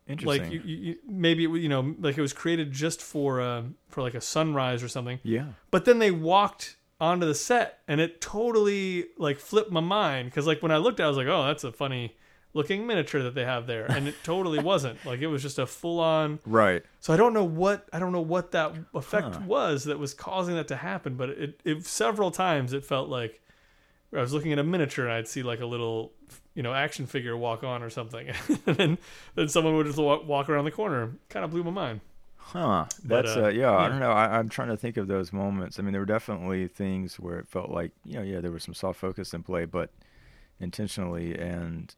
Interesting. like you, you, maybe it, was, you know like it was created just for uh, for like a sunrise or something. yeah. But then they walked onto the set, and it totally like flipped my mind because like when I looked at, it, I was like, oh, that's a funny looking miniature that they have there, and it totally wasn't. Like it was just a full on. Right. So I don't know what I don't know what that effect Huh. was that was causing that to happen, but it, it several times it felt like I was looking at a miniature and I'd see like a little you know action figure walk on or something, and then then someone would just walk, walk around the corner. Kind of blew my mind. Huh. But, That's uh, uh, yeah, I don't know. I, I'm trying to think of those moments. I mean, there were definitely things where it felt like you know, yeah, there was some soft focus in play, but intentionally, and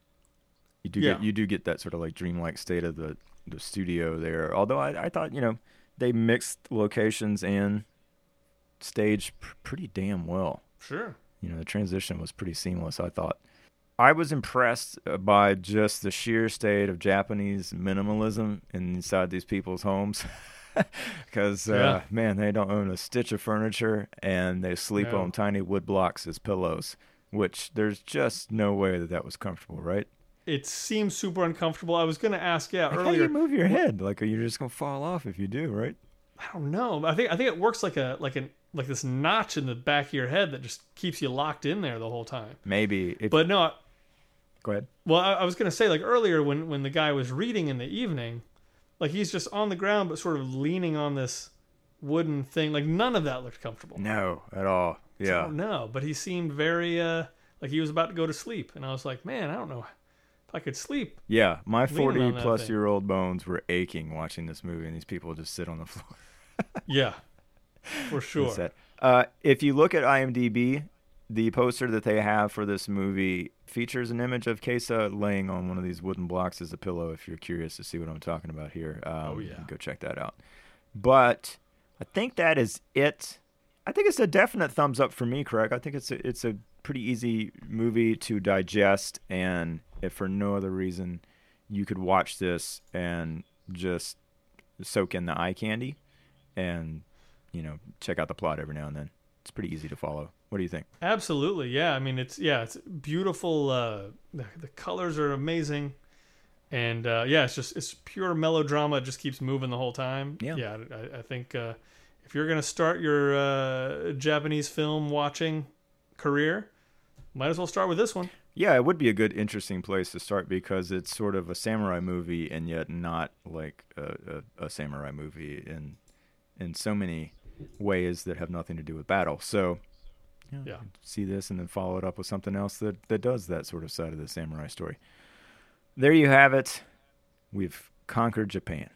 You do Yeah. get you do get that sort of like dreamlike state of the the studio there. Although I, I thought you know they mixed locations and stage pr- pretty damn well. Sure. You know the transition was pretty seamless. I thought. I was impressed by just the sheer state of Japanese minimalism inside these people's homes. Because, uh, Yeah. man, they don't own a stitch of furniture and they sleep No. on tiny wood blocks as pillows, which there's just no way that that was comfortable, right? It seems super uncomfortable. I was going to ask, yeah, Like, how do you move your head? Like, you're just going to fall off if you do, right? I don't know. I think I think it works like a like an like this notch in the back of your head that just keeps you locked in there the whole time. Maybe. If, But no, go ahead. well, I, I was gonna say like earlier when when the guy was reading in the evening, like he's just on the ground but sort of leaning on this wooden thing. Like none of that looked comfortable. No, at all. Yeah. don't know, but he seemed very uh like he was about to go to sleep, and I was like, man, I don't know if I could sleep. Yeah. My 40 plus thing. year old bones were aching watching this movie, and these people just sit on the floor. Yeah, for sure. Uh, if you look at IMDb, the poster that they have for this movie features an image of Kesa laying on one of these wooden blocks as a pillow. If you're curious to see what I'm talking about here, um, Oh, yeah. go check that out. But I think that is it. I think it's a definite thumbs up for me, Craig. I think it's a, it's a pretty easy movie to digest, and if for no other reason, you could watch this and just soak in the eye candy, and you know check out the plot every now and then. It's pretty easy to follow. What do you think? Absolutely, yeah. I mean, it's yeah, it's beautiful. Uh, the, the colors are amazing, and uh, yeah, it's just it's pure melodrama. It just keeps moving the whole time. Yeah. yeah. I, I think uh, if you're gonna start your uh, Japanese film watching career, might as well start with this one. Yeah, it would be a good, interesting place to start because it's sort of a samurai movie and yet not like a, a, a samurai movie in in so many ways that have nothing to do with battle. So, Yeah. see this and then follow it up with something else that that does that sort of side of the samurai story. There you have it. We've conquered Japan.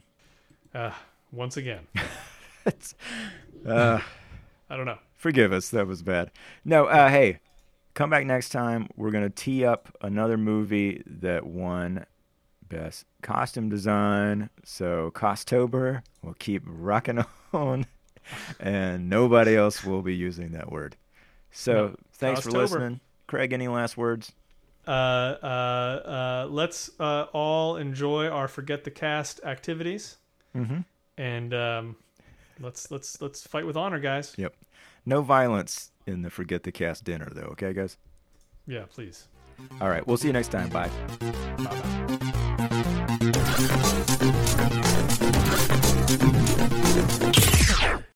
Uh, once again, uh, I don't know. Forgive us, that was bad. No, uh, hey, come back next time. We're gonna tee up another movie that won best costume design. So Costober will keep rocking on, and nobody else will be using that word. So No, thanks for listening, Craig. Any last words? Uh, uh, uh, let's uh, all enjoy our forget the cast activities, Mm-hmm. and um, let's let's let's fight with honor, guys. Yep. No violence in the forget the cast dinner, though. Okay, guys. Yeah, please. All right. We'll see you next time. Bye. Bye bye.